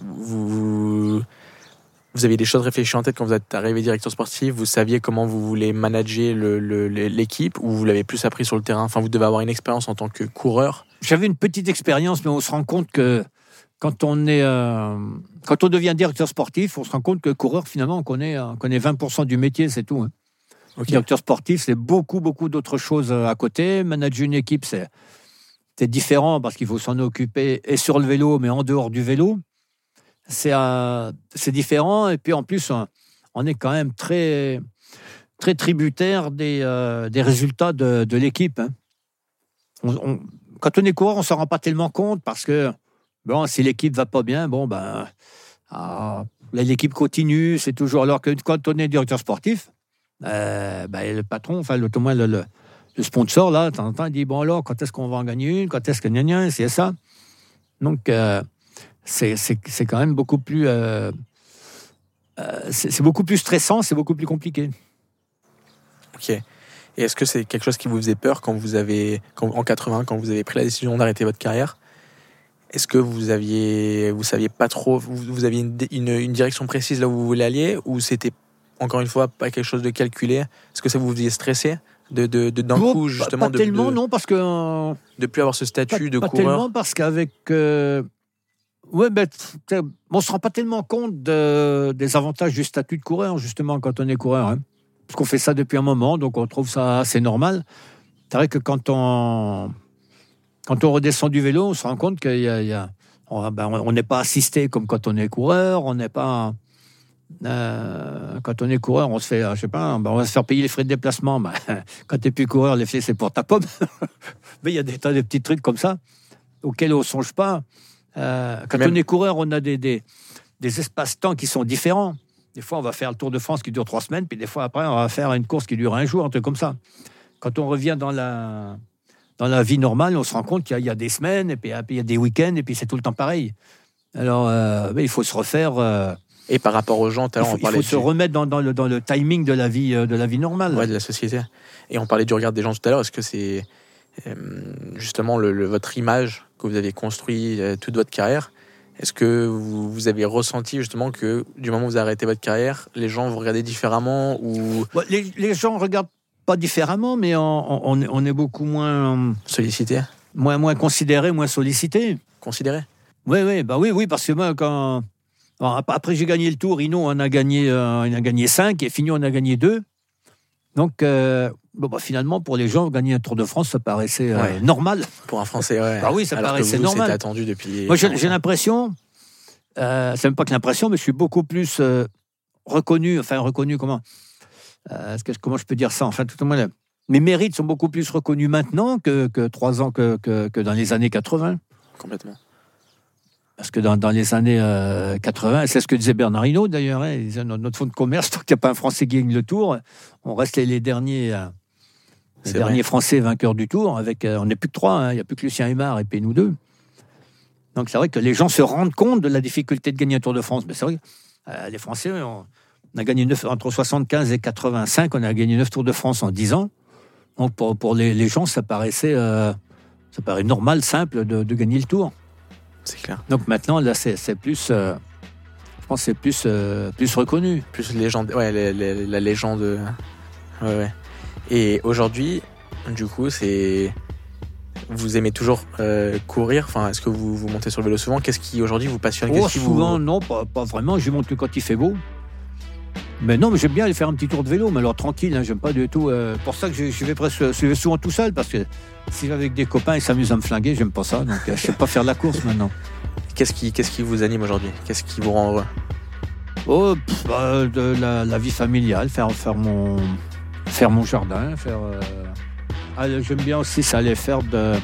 B: vous, vous aviez des choses réfléchies en tête quand vous êtes arrivé directeur sportif? Vous saviez comment vous voulez manager l'équipe? Ou vous l'avez plus appris sur le terrain? Enfin, vous devez avoir une expérience en tant que coureur.
A: J'avais une petite expérience, mais on se rend compte que quand on est, euh, quand on devient directeur sportif, on se rend compte que coureur, finalement, on connaît, euh, on connaît 20% du métier, c'est tout. hein. Directeur sportif, c'est beaucoup, beaucoup d'autres choses euh, à côté. Manager une équipe, c'est c'est différent parce qu'il faut s'en occuper et sur le vélo, mais en dehors du vélo. C'est euh, différent. Et puis en plus, on, est quand même très, très tributaire des, euh, des résultats de, de l'équipe. hein. On- on- quand on est coureur, on s'en rend pas tellement compte parce que bon, si l'équipe va pas bien, bon ben ah, l'équipe continue, c'est toujours alors que quand on est directeur sportif, euh, ben, le patron, enfin le, sponsor là, de temps en temps, dit bon alors quand est-ce qu'on va en gagner une, quand est-ce que gna gna, c'est ça. Donc euh, c'est quand même beaucoup plus euh, c'est beaucoup plus stressant, c'est beaucoup plus compliqué.
B: Ok. Et est-ce que c'est quelque chose qui vous faisait peur quand vous avez, en 80, quand vous avez pris la décision d'arrêter votre carrière? Est-ce que vous aviez, vous saviez pas trop, vous, vous aviez une, une, une direction précise là où vous voulez aller, ou c'était encore une fois pas quelque chose de calculé? Est-ce que ça vous faisait stresser de, de, de- d'un
A: Bon,
B: coup justement
A: pas,
B: de,
A: tellement
B: de,
A: non parce que euh,
B: de plus avoir ce statut
A: Pas,
B: de
A: pas
B: coureur?
A: tellement parce qu'avec. euh, Oui, mais t'sais, on ne se rend pas tellement compte de- des avantages du statut de coureur, justement, quand on est coureur. hein. Parce qu'on fait ça depuis un moment, donc on trouve ça assez normal. C'est vrai que quand on, quand on redescend du vélo, on se rend compte qu'il y a. il y a- on ben, on n'est pas assisté comme quand on est coureur, on n'est pas. euh, quand on est coureur, on se fait, je sais pas, ben, on va se faire payer les frais de déplacement. Ben, quand tu n'es plus coureur, les frais, c'est pour ta pomme. Mais il y a des tas de petits trucs comme ça auxquels on ne songe pas. Euh, quand
B: Même-
A: on est coureur, on a des, des, des espaces-temps qui sont différents. Des fois, on va faire le Tour de France qui dure trois semaines, puis des fois, après, on va faire une course qui dure un jour, un truc comme ça. Quand on revient dans la, dans la vie normale, on se rend compte qu'il y, a- il y a des semaines, et puis il y a des week-ends, et puis c'est tout le temps pareil. Alors, euh, il faut se refaire. euh,
B: Et par rapport aux gens,
A: il faut,
B: on
A: il
B: parlait
A: faut se remettre dans, dans le, dans le timing de la vie, euh, de la vie normale.
B: ouais, de la société. Et on parlait du regard des gens tout à l'heure. Est-ce que c'est euh, justement le, le- votre image que vous avez construit euh, toute votre carrière Est-ce que vous, vous avez ressenti justement que du moment où vous arrêté votre carrière, les gens vous regardaient différemment ou
A: les, les gens regardent pas différemment, mais on, on est- on est beaucoup moins,
B: sollicités,
A: moins, moins considéré, moins sollicité.
B: considérés
A: Oui, oui, bah oui, oui, parce que moi, quand. Alors, après, j'ai gagné le tour. Ino en a gagné, euh, en a gagné 5 et Fignon en a gagné 2. Donc, euh, bon, bah, finalement, pour les gens, gagner un Tour de France, ça paraissait euh,
B: Ouais.
A: normal.
B: pour un Français ouais.
A: Ah oui, ça
B: Alors que
A: paraissait
B: vous,
A: normal.
B: Attendu depuis.
A: Moi, j'ai l'impression, euh, c'est même pas que l'impression, mais je suis beaucoup plus euh, reconnu, enfin reconnu, comment euh, que- Comment je peux dire ça Enfin, tout au moins, mes mérites sont beaucoup plus reconnus maintenant que, que trois ans que, que, que dans les années 80.
B: complètement.
A: Parce que dans, dans les années euh, 80, c'est ce que disait Bernard Hinault d'ailleurs, hein, il disait, notre notre fonds de commerce, tant qu'il n'y a pas un Français qui gagne le tour, on reste les, les derniers, euh, les derniers
B: vrai.
A: Français vainqueurs du tour. Avec, euh, on n'est plus que trois, hein, il n'y a plus que Lucien Aymar et puis nous deux. Donc c'est vrai que les gens se rendent compte de la difficulté de gagner un Tour de France. Mais c'est vrai que euh, les Français, on, on a gagné neuf, entre 75 et 85, on a gagné 9 Tours de France en 10 ans. Donc pour, pour les, les gens, ça paraissait, euh, ça paraît normal, simple de- de gagner le tour.
B: C'est clair.
A: Donc maintenant, là, c'est plus. euh, je pense que c'est plus, euh, plus reconnu.
B: Plus légende, ouais, la, la- la légende. Ouais, ouais. Et aujourd'hui, du coup, c'est. Vous aimez toujours euh, courir? Enfin, est-ce que vous, vous montez sur le vélo souvent? Qu'est-ce qui aujourd'hui vous passionne?
A: Oh,
B: vous-
A: souvent, non, pas, pas vraiment. Je monte que quand il fait beau. Mais non, mais j'aime bien aller faire un petit tour de vélo, mais alors tranquille, hein, j'aime pas du tout. euh, pour ça que je, je vais presque je vais souvent tout seul, parce que si je vais avec des copains, ils s'amusent à me flinguer, j'aime pas ça. Donc euh, je sais pas faire de la course maintenant.
B: Qu'est-ce qui, qu'est-ce qui vous anime aujourd'hui? Qu'est-ce qui vous rend heureux?
A: Oh, pff, bah, de la, la vie familiale, faire, faire, mon, faire mon jardin, faire. euh, ah, J'aime bien aussi, ça aller faire de.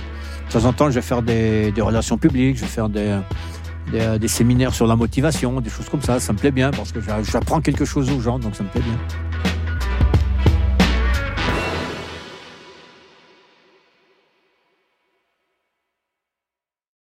A: De temps en temps, je vais faire des, des relations publiques, je vais faire des, des, séminaires sur la motivation, des choses comme ça. Ça me plaît bien parce que j'a- j'apprends quelque chose aux gens, donc ça me plaît bien.